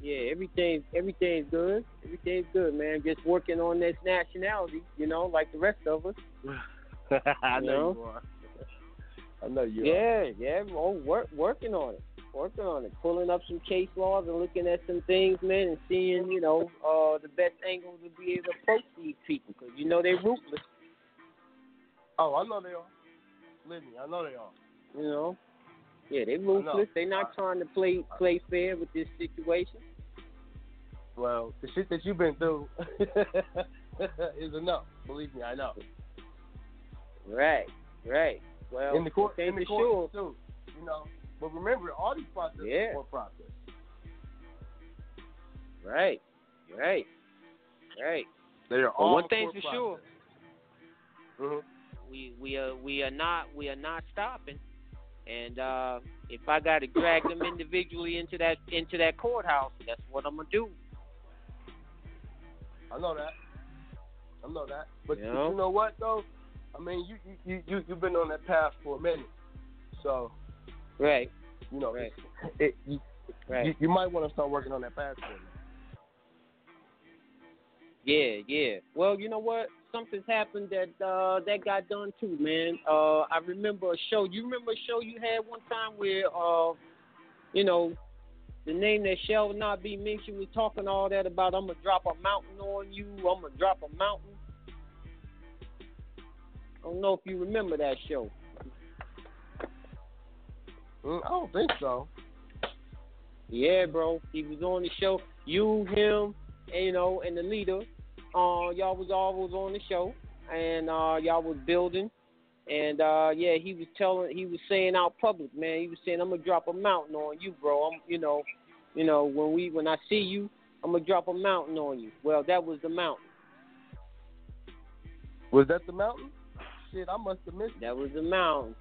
T: yeah. Everything, everything's good. Everything's good, man. Just working on this nationality, you know, like the rest of us.
P: I
T: You
P: know
T: know?
P: you are. I know you are.
T: Yeah, yeah. Oh, work, working on it. Working on it. Pulling up some case laws and looking at some things, man, and seeing, you know, uh, the best angle to be able to approach these people because you know they're ruthless.
P: Oh, I know they are. Believe me, I know they are.
T: You know. Yeah, they're ruthless. They're not trying to play play fair with this situation.
P: Well, the shit that you've been through is enough. Believe me, I know.
T: Right, right. Well,
P: in the court, in the court
T: sure.
P: too. You know, But remember, all these processes
T: Yeah.
P: are court process.
T: Right. Right. Right.
P: They are
T: But
P: all
T: one thing's
P: court
T: for sure.
P: process.
T: We we are we are not we are not stopping. And uh, if I got to drag them individually into that into that courthouse, that's what I'm gonna do.
P: I know that. I know that. But,
T: You
P: but
T: know?
P: you know what though? I mean, you you you you you've been on that path for a minute, so
T: Right.
P: you know
T: Right.
P: it, you,
T: Right.
P: you you might want to start working on that path.
T: Yeah, yeah. Well, you know what? Something's happened that uh that got done too, man. Uh I remember a show. You remember a show you had one time where uh you know the name that shall not be mentioned was talking all that about I'm gonna drop a mountain on you. I'm gonna drop a mountain. I don't know if you remember that show.
P: Mm, I don't think so.
T: Yeah, bro. He was on the show. You, him, and, you know, and the leader. Uh, y'all was always on the show, and uh, y'all was building. And uh, yeah, he was telling, he was saying out public, man. He was saying, "I'm gonna drop a mountain on you, bro. I'm, you know, you know, when we, when I see you, I'm gonna drop a mountain on you." Well, that was the mountain.
P: Was that the mountain? Shit, I must have missed.
T: That was the mountain.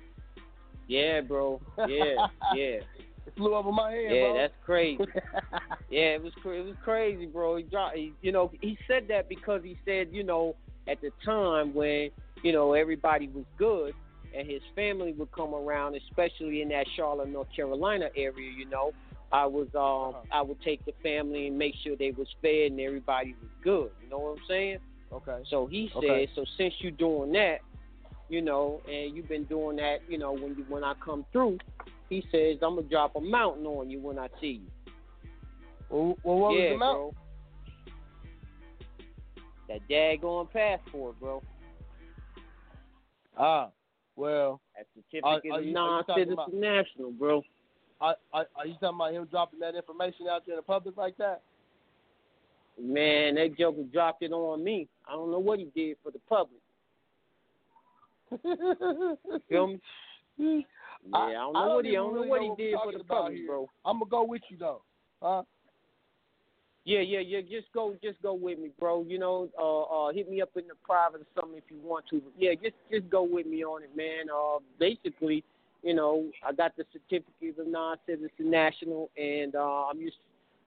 T: Yeah, bro. Yeah, yeah.
P: It flew over my head,
T: Yeah,
P: bro.
T: that's crazy. yeah, it was cra- it was crazy, bro. He dropped, he, you know, he said that because he said, you know, at the time when you know everybody was good and his family would come around, especially in that Charlotte, North Carolina area, you know, I was um I would take the family and make sure they was fed and everybody was good. You know what I'm saying?
P: Okay.
T: So he said,
P: Okay.
T: so since you're doing that, you know, and you've been doing that, you know, when you when I come through, he says I'm gonna drop a mountain on you when I see you.
P: Well, well what
T: yeah,
P: was the mountain?
T: bro. That daggone passport, bro.
P: Ah, well.
T: That certificate
P: are
T: of
P: you- are you about-
T: non-citizen national, bro.
P: Are, are, are you talking about him dropping that information out there in the public like that?
T: Man, that joker dropped it on me. I don't know what he did for the public. Feel me? Yeah, I don't know what he, don't know what he did for the public, bro.
P: I'm gonna go with you though, huh?
T: Yeah, yeah, yeah. Just go, just go with me, bro. You know, uh, uh, hit me up in the private or something if you want to. But yeah, just, just go with me on it, man. Uh, basically, you know, I got the certificate of non-citizen national, and uh, I'm just,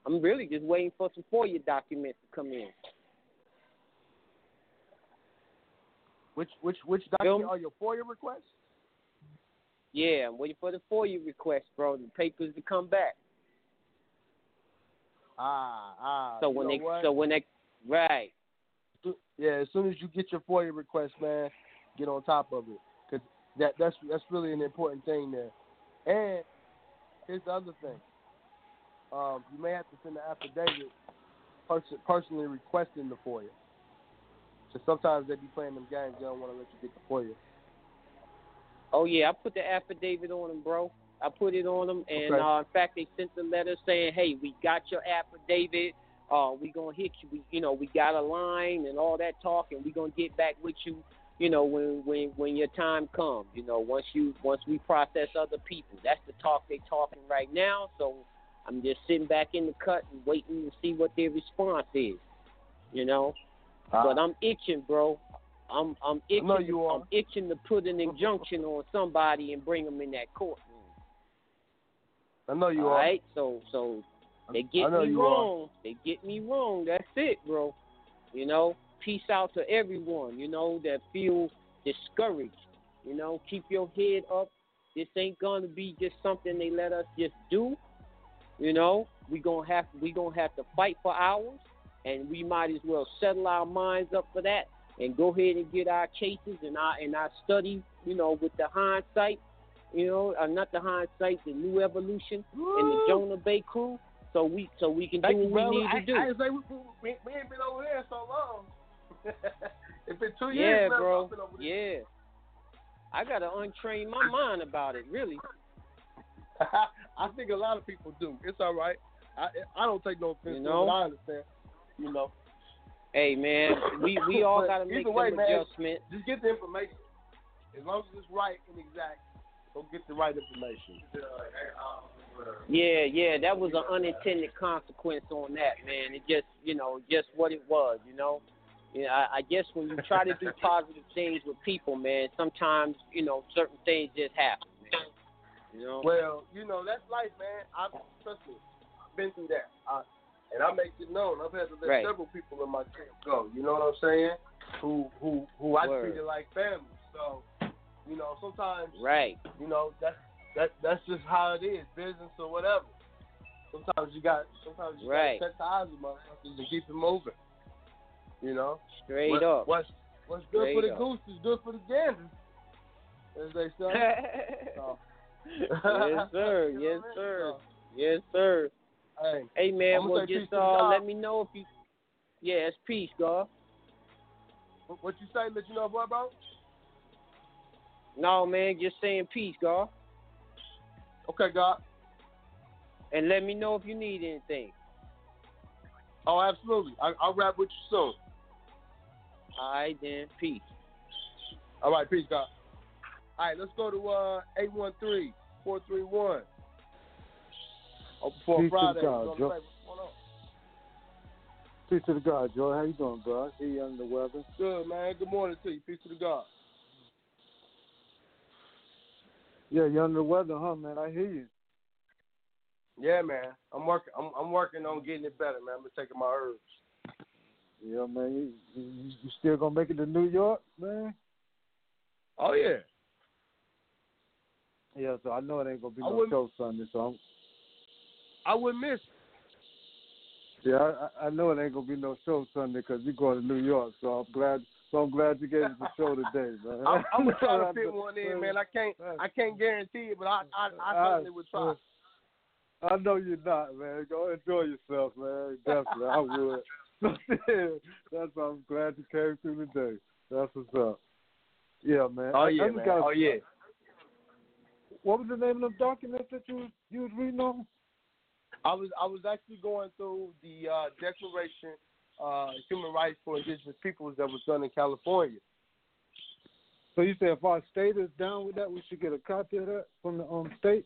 T: I'm really just waiting for some FOIA documents to come in.
P: Which which which document are your FOIA requests?
T: Yeah, I'm waiting for the FOIA request, bro. The papers to come back.
P: Ah, ah.
T: So when they,
P: what?
T: so when they, right.
P: yeah, as soon as you get your FOIA request, man, get on top of it, cause that that's that's really an important thing there. And here's the other thing. Um, you may have to send an affidavit pers- personally requesting the FOIA. So sometimes they be playing them games. They don't want to let you get the FOIA.
T: Oh yeah, I put the affidavit on them, bro. I put it on them, and
P: Okay.
T: uh, in fact, they sent the letter saying, "Hey, we got your affidavit. Uh, we gonna hit you. We, you know, we got a line and all that talk, and we gonna get back with you. You know, when when when your time comes. You know, once you once we process other people. That's the talk they talking right now. So I'm just sitting back in the cut and waiting to see what their response is. You know, but I'm itching, bro. I'm I'm itching.
P: you are.
T: I'm itching to put an injunction on somebody and bring them in that courtroom.
P: I know you
T: All
P: are.
T: right, so so they get me wrong. They get me wrong. That's it, bro. You know, peace out to everyone. You know that feel discouraged. You know, keep your head up. This ain't gonna be just something they let us just do. You know, we gonna have we gonna have to fight for ours, and we might as well settle our minds up for that and go ahead and get our cases and our and our study. You know, with the hindsight you know, uh, not the hindsight, the new evolution and the Jonah Bey crew, so we so we can do
P: Thank you,
T: what
P: brother.
T: we need
P: I,
T: to do.
P: I, didn't say we, we, we ain't been over here so long. it's been two
T: yeah,
P: years. now
T: bro.
P: Over there.
T: Yeah. I gotta untrain my mind about it, really.
P: I think a lot of people do. It's all right. I I don't take no offense
T: You know?
P: it. I understand. You know.
T: Hey man, we we all gotta make
P: way,
T: some
P: man. Just get the information. As long as it's right and exact, Go get the right information.
T: Yeah, yeah, that was an unintended consequence on that, man. It just, you know, just what it was, you know. Yeah, I, I guess when you try to do positive things with people, man, sometimes you know certain things just happen, man. You know.
P: Well, you know that's life, man. I've trust me, I've been through that, I, and I make it known. I've had to let
T: Right.
P: several people in my camp go. You know what I'm saying? Who who who I
T: Word.
P: treated like family. So, you know, sometimes
T: Right.
P: you know that's that that's just how it is, business or whatever. Sometimes you got sometimes you
T: Right.
P: got to cut ties with motherfuckers and keep it moving. You know,
T: Straight
P: what,
T: up.
P: What's what's good for the
T: up.
P: goose is good for the gander, as they say. So-
T: yes, sir. Yes,
P: what I mean?
T: sir. Yes, sir.
P: Hey,
T: Hey, man. Well, just uh, let me know if you. Yeah, it's peace, God.
P: what- you say? Let you know what, bro?
T: No, man. Just saying peace, God.
P: Okay, God.
T: And let me know if you need anything.
P: Oh, absolutely. I, I'll rap with you soon.
T: All right, then. Peace.
P: All right, peace, God. All right, let's go to uh, 813-431. Oh, before
U: Peace to the
P: Friday.
U: God, Joe.
P: play- what's going on?
U: Peace to the God, Joy. How you doing, bro? See you under the weather.
P: Good, man. Good morning to you. Peace to the God.
U: Yeah, you under the weather, huh, man? I hear you.
P: Yeah, man. I'm working. I'm, I'm working on getting it better, man. I'm taking my herbs.
U: Yeah, man. You, you, you still gonna make it to New York, man?
P: Oh yeah.
U: Yeah, so I know it ain't gonna be
P: I
U: no show Sunday, so I'm
P: I wouldn't miss. it.
U: yeah, I, I know it ain't gonna be no show Sunday 'cause you're going to New York. So I'm glad. So I'm glad you gave us a show today, man.
P: I'm, I'm gonna try to fit one in, man. I can't. I can't guarantee it, but I, I, I
U: I-
P: certainly would try.
U: I know you're not, man. Go enjoy yourself, man. Definitely, I would. That's why I'm glad you came through today. That's what's up. Yeah, man.
P: Oh
U: I- I
P: yeah, man. Oh yeah.
U: What was the name of the document that you you was reading on?
P: I was I was actually going through the uh, Declaration uh, Human Rights for Indigenous Peoples that was done in California.
U: So you say if our state is down with that, we should get a copy of that from the um state.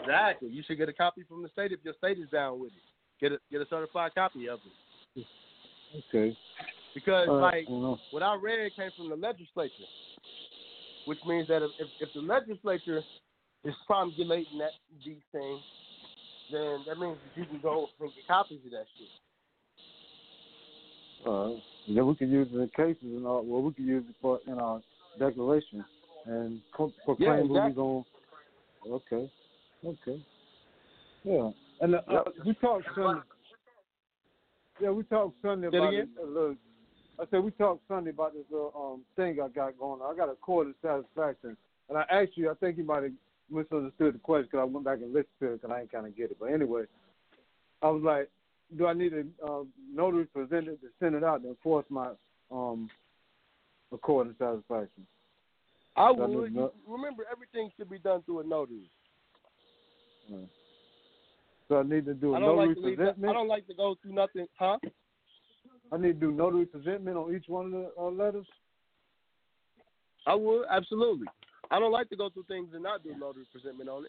P: Exactly. You should get a copy from the state if your state is down with it. Get a get a certified copy of it.
U: Okay.
P: Because
U: right,
P: like
U: well,
P: what I read came from the legislature, which means that if if, if the legislature is promulgating that these things, then that means that you can go and get copies of that shit.
U: Uh, then we can use it in cases and all. Well, we can use it for in our declaration and pro- proclaim who we
P: exactly.
U: going. Okay, okay, yeah. And uh, uh, we talked Sunday. Yeah, we talked Sunday
P: it
U: about this, a little. I said we talked Sunday about this little um thing I got going on. I got a cord of satisfaction, and I asked you. I think you might have misunderstood the question because I went back and listened to it because I ain't kind of get it. But anyway, I was like, do I need a uh, notary presented to send it out to enforce my um accord of satisfaction?
P: I
U: I
P: would.
U: to
P: remember, everything should be done through a notary.
U: Mm. So I need to do a
P: I
U: notary
P: like
U: presentment.
P: I don't like to go through nothing, huh?
U: I need to do notary presentment on each one of the uh, letters.
P: I would absolutely. I don't like to go through things and not do notary presentment on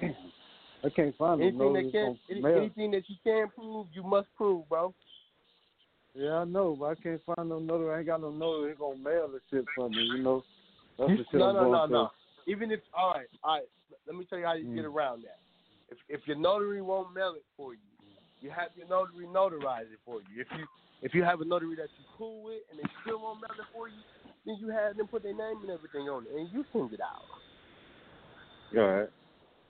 P: it.
U: I can't find
P: Anything that can, any, anything that you can prove, you must prove, bro.
U: Yeah, I know, but I can't find no notary. I ain't got no notary who gonna mail the shit for me. You know, that's the shit
P: no,
U: I'm
P: no, no,
U: through.
P: no. Even if, all right, all right. Let me tell you how you get
U: Mm.
P: around that. If if your notary won't mail it for you, you have your notary notarize it for you. If you if you have a notary that you cool with and they still won't mail it for you, then you have them put their name and everything on it, and you send it out.
U: All right.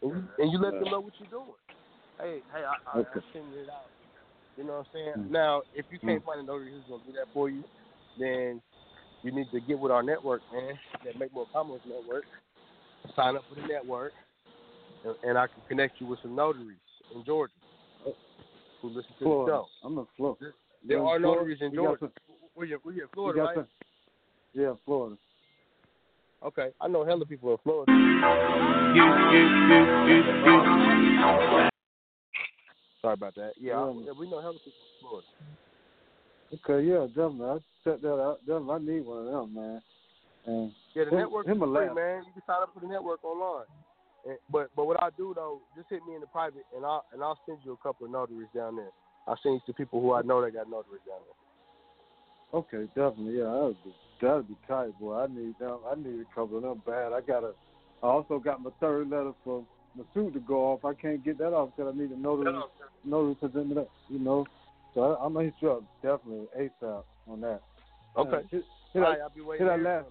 P: and you, and you let them know what you're doing. Hey, hey, I, I,
U: Okay.
P: I'm sending it out. You know what I'm saying?
U: Mm.
P: Now, if you can't
U: Mm.
P: find a notary who's gonna do that for you, then you need to get with our network, man. That Make Moor Commerce Network. Sign up for the network, and, and I can connect you with some notaries in Georgia who listen to
U: Florida.
P: the show.
U: I'm in Florida.
P: There
U: You're Florida?
P: notaries in Georgia.
U: some-
P: Where you, where in Florida, right?
U: some- Yeah, Florida.
P: Okay, I know hella people in Florida. Sorry about that. Yeah, I-
U: Yeah.
P: we know hella people in Florida.
U: Okay, yeah, definitely. I check that out. Definitely, I need one of them, man. And
P: Yeah, the
U: him,
P: network
U: him
P: is free, man. You can sign up for the network online. And, but but what I do though, just hit me in the private, and I'll and I'll send you a couple of notaries down there. I'll send you to people who I know that got notaries down there.
U: Okay, definitely. Yeah, that'd be that'd be tight, boy. I need them. I need a couple of them bad. I got to I also got my third letter for my suit to go off. I can't get that off because I need a notary notary it up. You know, so I, I'm gonna hit you up definitely ASAP on that.
P: Okay.
U: Uh, hit,
P: All
U: hit
P: right, I'll be waiting.
U: hit that last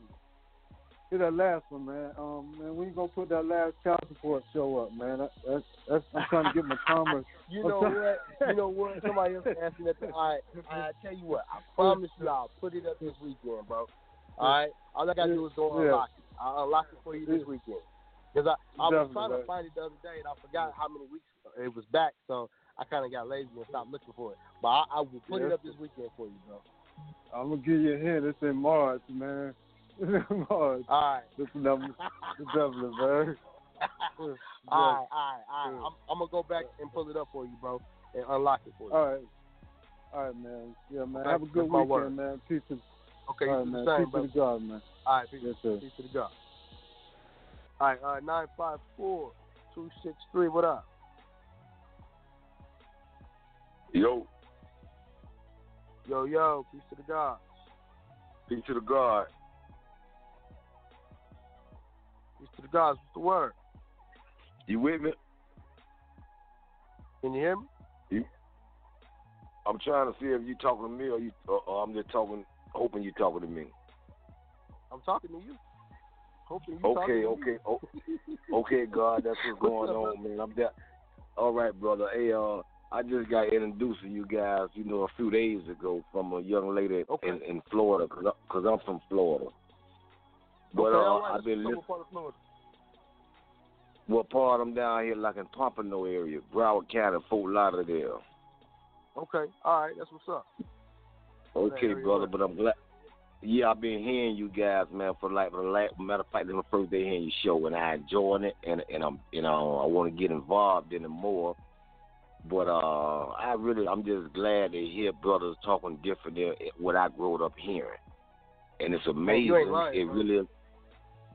U: hit that last one, man. Um, man, when you gonna put that last child support show up, man? That, that's that's I'm trying to get my commerce.
P: You know what? You know what? Somebody else asked me that. All right, I tell you what. I promise you, I'll put it up this weekend, bro. All right. All I gotta do is go unlock it. I'll unlock it for you this weekend. Because I, I was trying to find it the other day and I forgot how many weeks it was back, so I kind of got lazy and stopped looking for it. But I, I will put
U: Yeah.
P: it up this weekend for you, bro.
U: I'm gonna give you a hint. It's in March, man. It's in March.
P: All right.
U: This number, this definitely, man.
P: all right, all right, all right. I'm, I'm gonna go back and pull it up for you, bro, and unlock it for you.
U: All right. All right, man. Yeah, man.
P: Okay,
U: Have a good
P: that's
U: weekend,
P: word.
U: man. Peace to,
P: Okay,
U: all
P: you
U: right,
P: do
U: man.
P: the same,
U: Peace
P: brother.
U: to the God, man.
P: All right, peace,
U: Yes, sir.
P: peace to the God. All right, uh, nine five four two six three. What up?
V: Yo,
P: Yo, yo, peace to the God.
V: peace to the God.
P: Peace to the gods. What's the word?
V: You with me?
P: Can you hear me?
V: I'm trying to see if you're talking to me or you, or, or I'm just talking, hoping you're talking to me.
P: I'm talking to you. Hoping you
V: Okay, okay, oh, okay, God, that's what's going on, man. I'm that. All right, brother. Hey, uh, I just got introduced to you guys, you know, a few days ago from a young lady in, in Florida, cause, I, cause I'm from Florida. But
P: okay,
V: uh,
P: right,
V: I've been listening.
P: About part of Florida.
V: What part I'm down here, like in Pompano area, Broward County, Fort Lauderdale.
P: Okay, all right, that's what's up.
V: Okay, brother, but I'm glad. Yeah, I've been hearing you guys, man, for like the last matter of fact, this is my first day hearing your show, and I enjoying it, and and I'm you know I want to get involved in it more. But uh, I really, I'm just glad to hear brothers talking different than what I grew up hearing, and it's amazing.
P: you ain't lying,
V: it
P: bro.
V: really.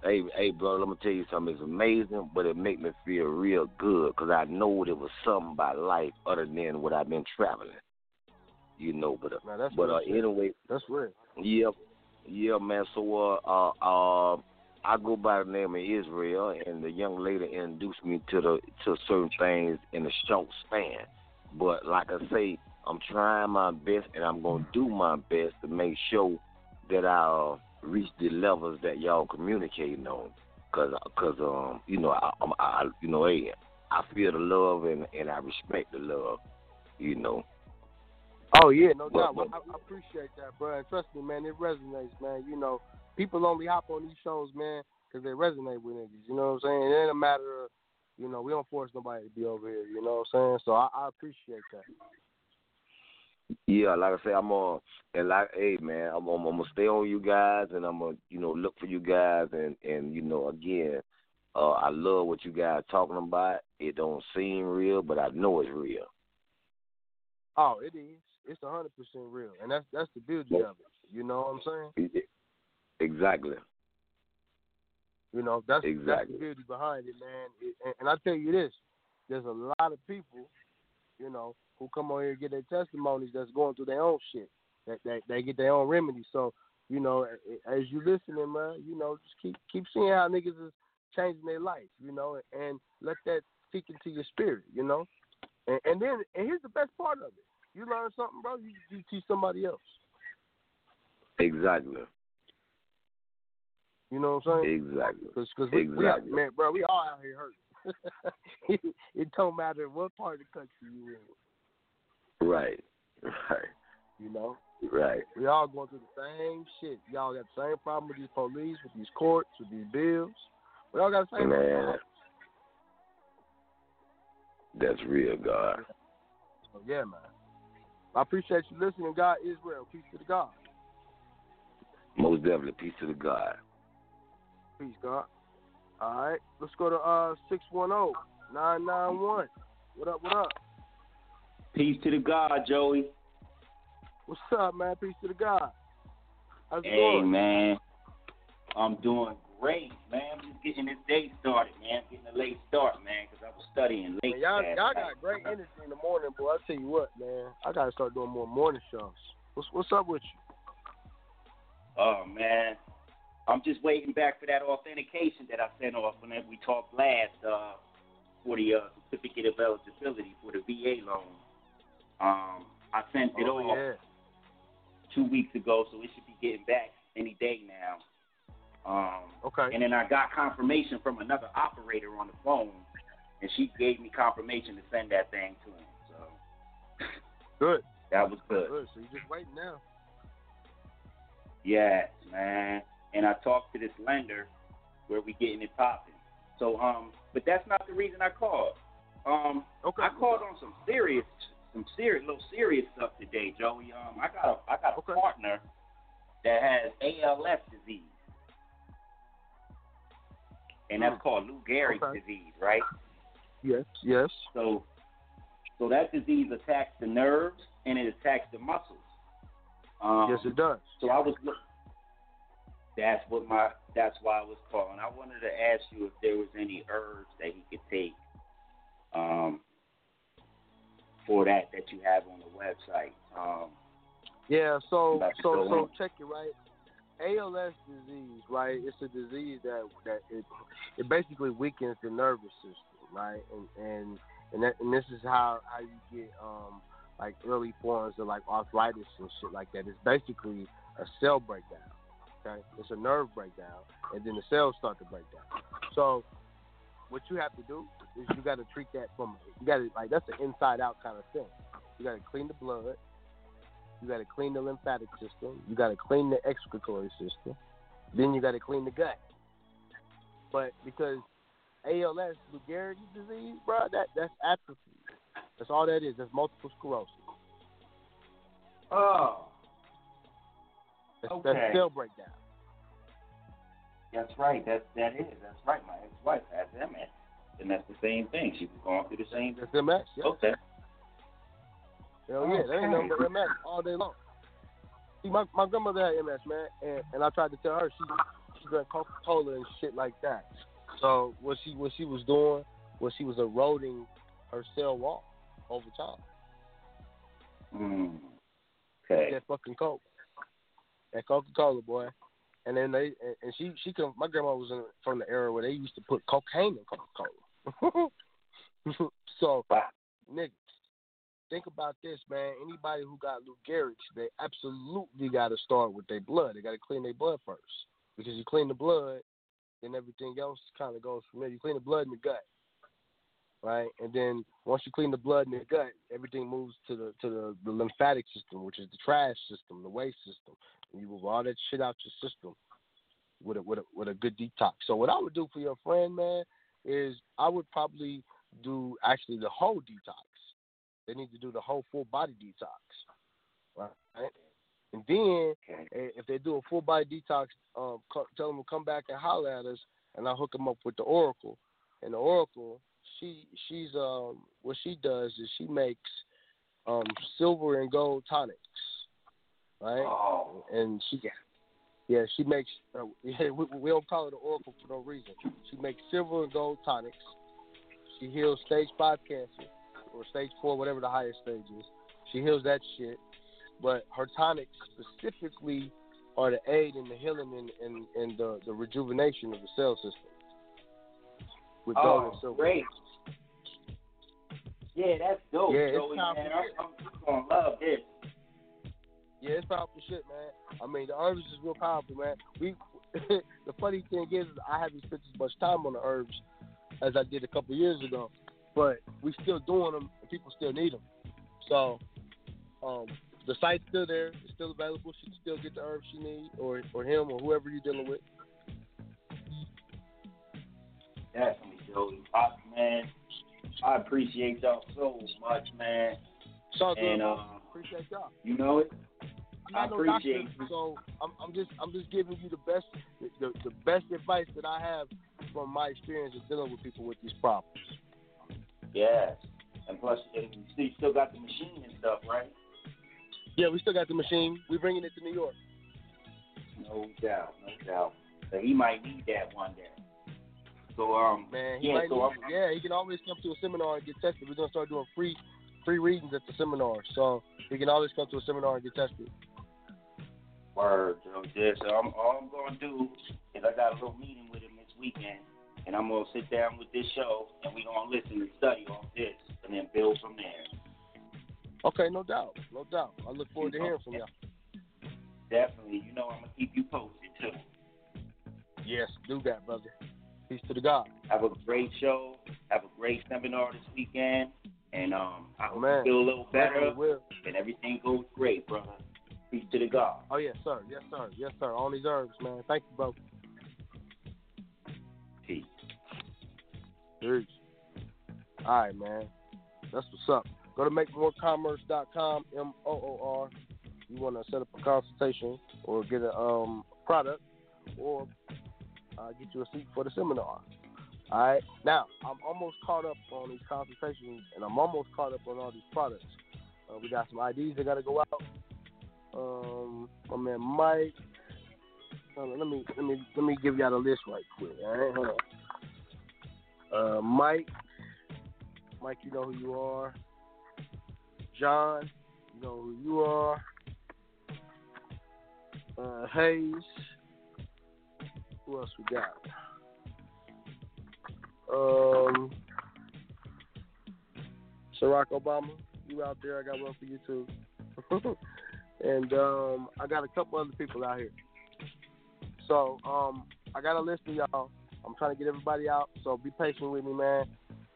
V: Hey, hey, brother, let me tell you something. It's amazing, but it make me feel real good because I know there was something about life other than what I've been traveling. You know, but uh,
P: that's
V: but uh, anyway,
P: That's real.
V: yeah, yeah, man. So uh, uh, uh, I go by the name of Israel, and the young lady introduced me to the to certain things in a short span. But like I say, I'm trying my best, and I'm gonna do my best to make sure that I uh, reach the levels that y'all communicating on. Cause, cause um, you know, I, I, you know, hey, I feel the love and and I respect the love. You know.
P: Oh yeah, no doubt.
V: but-
P: I, I appreciate that, bro. And trust me, man, it resonates, man. You know, people only hop on these shows, man, because they resonate with niggas. You know what I'm saying? It ain't a matter of, you know, we don't force nobody to be over here. You know what I'm saying? So I, I appreciate that.
V: Yeah, like I say, I'm uh and like, hey man, I'm, I'm, I'm gonna stay on you guys, and I'm gonna, you know, look for you guys, and and you know, again, uh, I love what you guys talking about. It don't seem real, but I know it's real.
P: Oh, it is. It's a hundred percent real, and that's that's the beauty of it. You know what I'm saying?
V: Exactly.
P: You know, that's that's
V: Exactly.
P: the beauty behind it, man. It, and, and I tell you this, there's a lot of people, you know, who come on here and get their testimonies that's going through their own shit. That they, they get their own remedy. So, you know, as you listening, man, you know, just keep keep seeing how niggas is changing their life, you know, and, let that seep into your spirit, you know. And, and then, and here's the best part of it: you learn something, bro, you, you teach somebody else.
V: Exactly.
P: You know what I'm saying?
V: Exactly.
P: Because cause we,
V: Exactly.
P: we, man, bro, we all out here hurting. it don't matter what part of the country you in.
V: Right. Right.
P: You know,
V: Right.
P: we all going through the same shit. Y'all got the same problem with these police, with these courts, with these bills. We all got the same
V: Man.
P: problem.
V: That's real, God.
P: Yeah, man. I appreciate you listening. God is real. Peace to the God.
V: Most definitely. Peace to the God.
P: Peace, God. All right, let's go to uh six one zero nine nine one. What up? What up?
W: Peace to the God, Joey.
P: What's up, man? Peace to the God. How's it
W: Hey,
P: going?
W: man. I'm doing great, man. I'm just getting this day started, man. I'm Getting a late start, man, because I was studying late.
P: Man, y'all, y'all got great energy in the morning, boy. I tell you what, man. I gotta start doing more morning shows. What's what's up with you?
W: Oh man, I'm just waiting back for that authentication that I sent off when we talked last uh, for the uh, certificate of eligibility for the VA loan. Um, I sent it
P: Oh,
W: off
P: yeah.
W: two weeks ago, so it should be getting back any day now. Um,
P: Okay.
W: And then I got confirmation from another operator on the phone, and she gave me confirmation to send that thing to him. So
P: Good.
W: that was good.
P: Good. So you're just waiting now.
W: Yes, man. And I talked to this lender where we getting it popping. So um, but that's not the reason I called. Um,
P: okay.
W: I called on some serious, some serious, little serious stuff today, Joey. Um, I got a, I got a partner that has ALS disease, and that's
P: Hmm.
W: called Lou Gehrig's
P: Okay.
W: disease, right?
P: Yes. Yes.
W: So, so that disease attacks the nerves and it attacks the muscles. Um,
P: yes, it does.
W: So I was. That's what my. That's why I was calling. I wanted to ask you if there was any herbs that he could take, um, for that that you have on the website. Um,
P: Yeah, so so so
W: in.
P: check it right. ALS disease, right? It's a disease that that it it basically weakens the nervous system, right? And and and, that, and this is how how you get um like early forms of like arthritis and shit like that. It's basically a cell breakdown. Okay, it's a nerve breakdown, and then the cells start to break down. So what you have to do is you got to treat that from you got to like that's an inside out kind of thing. You got to clean the blood. You got to clean the lymphatic system. You got to clean the excretory system. Then you got to clean the gut. But because ALS, Lou Gehrig's disease, bro, that that's atrophy. That's all that is. That's multiple sclerosis.
W: oh,
P: That's,
W: Okay.
P: that's cell breakdown.
W: that's right. That that is. That's right. My ex-wife has MS, and that's the same thing. She was going through the same.
P: That's MS. Yeah.
W: Okay.
P: Hell yeah, that ain't nothing but. MS all day long. See, my my grandmother had MS, man, and and I tried to tell her she she drank Coca Cola and shit like that. So what she what she was doing was she was eroding her cell wall over time.
W: Mm. Okay.
P: That fucking Coke, that Coca Cola, boy. And then they and, and she she come. My grandma was in, from the era where they used to put cocaine in Coca Cola. so, niggas, think about this, man. Anybody who got Lou Gehrig's, they absolutely got to start with their blood. They got to clean their blood first because you clean the blood, then everything else kind of goes from there. You clean the blood in the gut, right? And then once you clean the blood in the gut, everything moves to the to the, the lymphatic system, which is the trash system, the waste system. And you move all that shit out your system with a with a with a good detox. So what I would do for your friend, man, is I would probably do actually the whole detox. They need to do the whole full body detox, right? And then if they do a full body detox, um, tell them to come back and holler at us, and I'll hook them up with the Oracle. And the Oracle, she she's um what she does is she makes um silver and gold tonics, right?
W: Oh.
P: And she yeah she makes uh, yeah, we, we don't call her the Oracle for no reason. She makes silver and gold tonics. She heals stage five cancer or stage four, whatever the highest stage is. She heals that shit. But her tonics specifically are the aid in the healing and, and, and the, the rejuvenation of the cell system. With gold and
W: Oh,
P: silver.
W: great. Yeah, that's dope,
P: Yeah, it's
W: Joey, man. I'm, I'm gonna love this.
P: Yeah, it's powerful shit, man. I mean, the herbs is real powerful, man. We, the funny thing is, I haven't spent as much time on the herbs as I did a couple years ago, but we still doing them, and people still need them. So, um, the site's still there. It's still available. She can still get the herbs she needs, or or him, or whoever you're dealing with.
W: Definitely, Joey. I, man, I appreciate y'all so much, man.
P: All good,
W: And, uh,
P: Appreciate y'all.
W: You know it.
P: I'm
W: I
P: no
W: appreciate
P: doctor, so I'm, I'm just I'm just giving you the best the, the best advice that I have from my experience of dealing with people with these problems.
W: Yes. And plus, and you still- got the machine and stuff, right?
P: Yeah, we still got the machine. We're bringing it to New York.
W: No doubt, no doubt. So he might need that one day. So um,
P: man, he
W: yeah, so
P: need, yeah, he can always come to a seminar and get tested. We're gonna start doing free free readings at the seminar, so he can always come to a seminar and get tested.
W: Word, so I'm, all I'm gonna do is I got a little meeting with him this weekend, and I'm gonna sit down with this show, and we're gonna listen and study on this, and then build from there.
P: Okay, no doubt, no doubt. I look forward to hearing from y'all.
W: Definitely, you know I'm gonna keep you posted too.
P: Yes, do that, brother. Peace to the God.
W: Have a great show. Have a great seminar this weekend, and um, I hope
P: Man.
W: you feel a little better, and everything goes great, brother. Peace to the God.
P: Oh yes, sir. Yes, sir. Yes, sir. On these herbs, man. Thank you, bro.
W: Peace.
P: Peace. All right, man. That's what's up. Go to makemoorcommerce.com, M O O R. You want to set up a consultation or get a um, product or uh, get you a seat for the seminar. All right. Now, I'm almost caught up on these consultations and I'm almost caught up on all these products. Uh, we got some IDs that got to go out. Um, my man Mike. On, let me let me let me give y'all the list right quick. All right, hold on. Uh, Mike, Mike, you know who you are. John, you know who you are. Uh, Hayes. Who else we got? Um, Barack Obama, you out there? I got one for you too. and um, I got a couple other people out here. So um, I got a list of y'all. I'm trying to get everybody out, so be patient with me, man.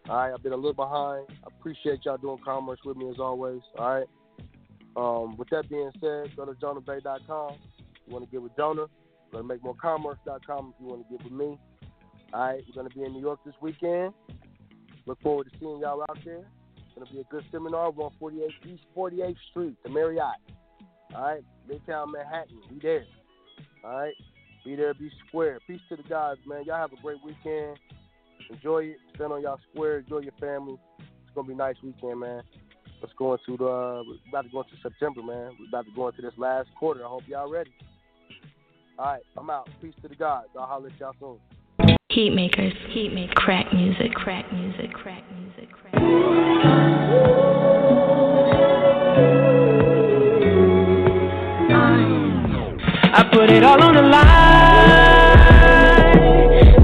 P: All right, I've been a little behind. I appreciate y'all doing commerce with me as always. All right. Um, with that being said, go to jonahbey.com. You want to get with Jonah, go to makemoorcommerce.com if you want to get with me. All right, we're going to be in New York this weekend. Look forward to seeing y'all out there. It's going to be a good seminar. 148 East 48th Street, the Marriott. All right, Midtown Manhattan. Be there. All right, be there, be square. Peace to the guys, man. Y'all have a great weekend. Enjoy it. Stand on y'all square. Enjoy your family. It's gonna be a nice weekend, man. Let's go into the. Uh, we're about to go into September, man. We're about to go into this last quarter. I hope y'all ready. All right, I'm out. Peace to the gods. I'll holler at y'all soon.
C: Heat makers, heat make crack music, crack music, crack music, crack.
G: I put it all on the line.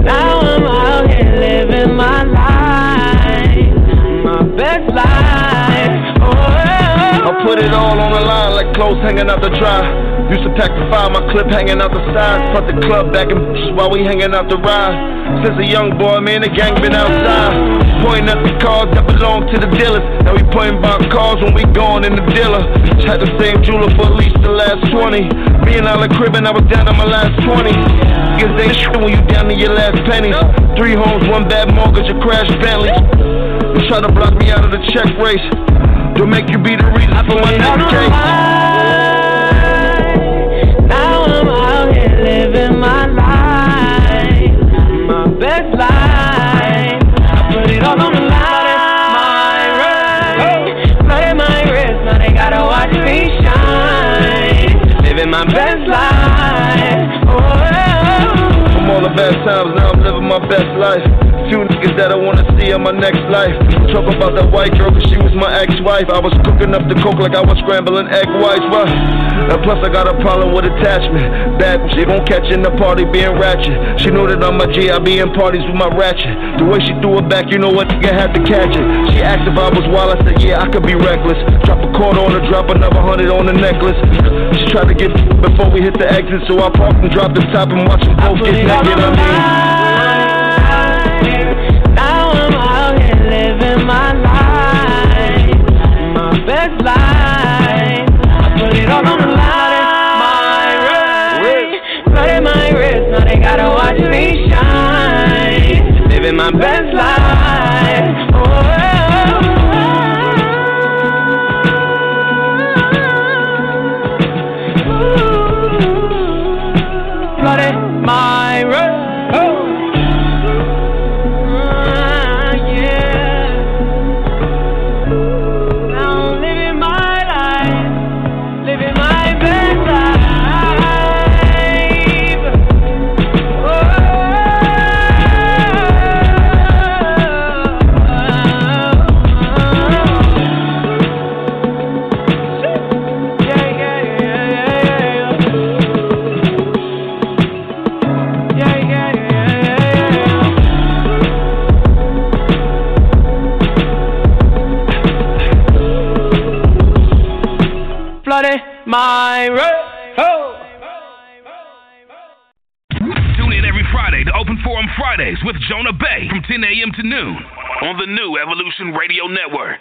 G: Now I'm out here living my life, my best life. Oh,
E: I put it all on the line like clothes hanging out to dry. Used to pack the fire, my clip hanging out the side. Put the club back and while we hanging out the ride. Since a young boy, man, the gang been outside. Pointing at the cars that belong to the dealers. Now we pointing about cars when we going in the dealer. Had the same jeweler for at least the last 20. Being out of crib and I was down to my last 20. Cause they shit when you down to your last pennies. Three homes, one bad mortgage, a crash Bentley. You try to block me out of the check race. Don't make you be the reason for my next case.
G: Now I'm out here living my life, living my best life. Oh,
E: From all the bad times, now I'm living my best life. Few niggas that I wanna see in my next life. Talk about that white girl, cause she was my ex-wife. I was cooking up the coke like I was scrambling egg whites. What? And plus, I got a problem with attachment. Bad, she gon' catch in the party being ratchet. She know that I'm a G, I be in parties with my ratchet. The way she threw it back, you know what, nigga had to catch it. She asked if I was wild, I said, yeah, I could be reckless. Drop a quarter on her, drop another hundred on the necklace. She tried to get before we hit the exit, so I parked and dropped the top and watch them both get naked. I mean.
X: My road. Oh.
B: Tune in every Friday to Open Forum Fridays with Jonah Bey from 10 a.m. to noon on the new Evolution Radio Network.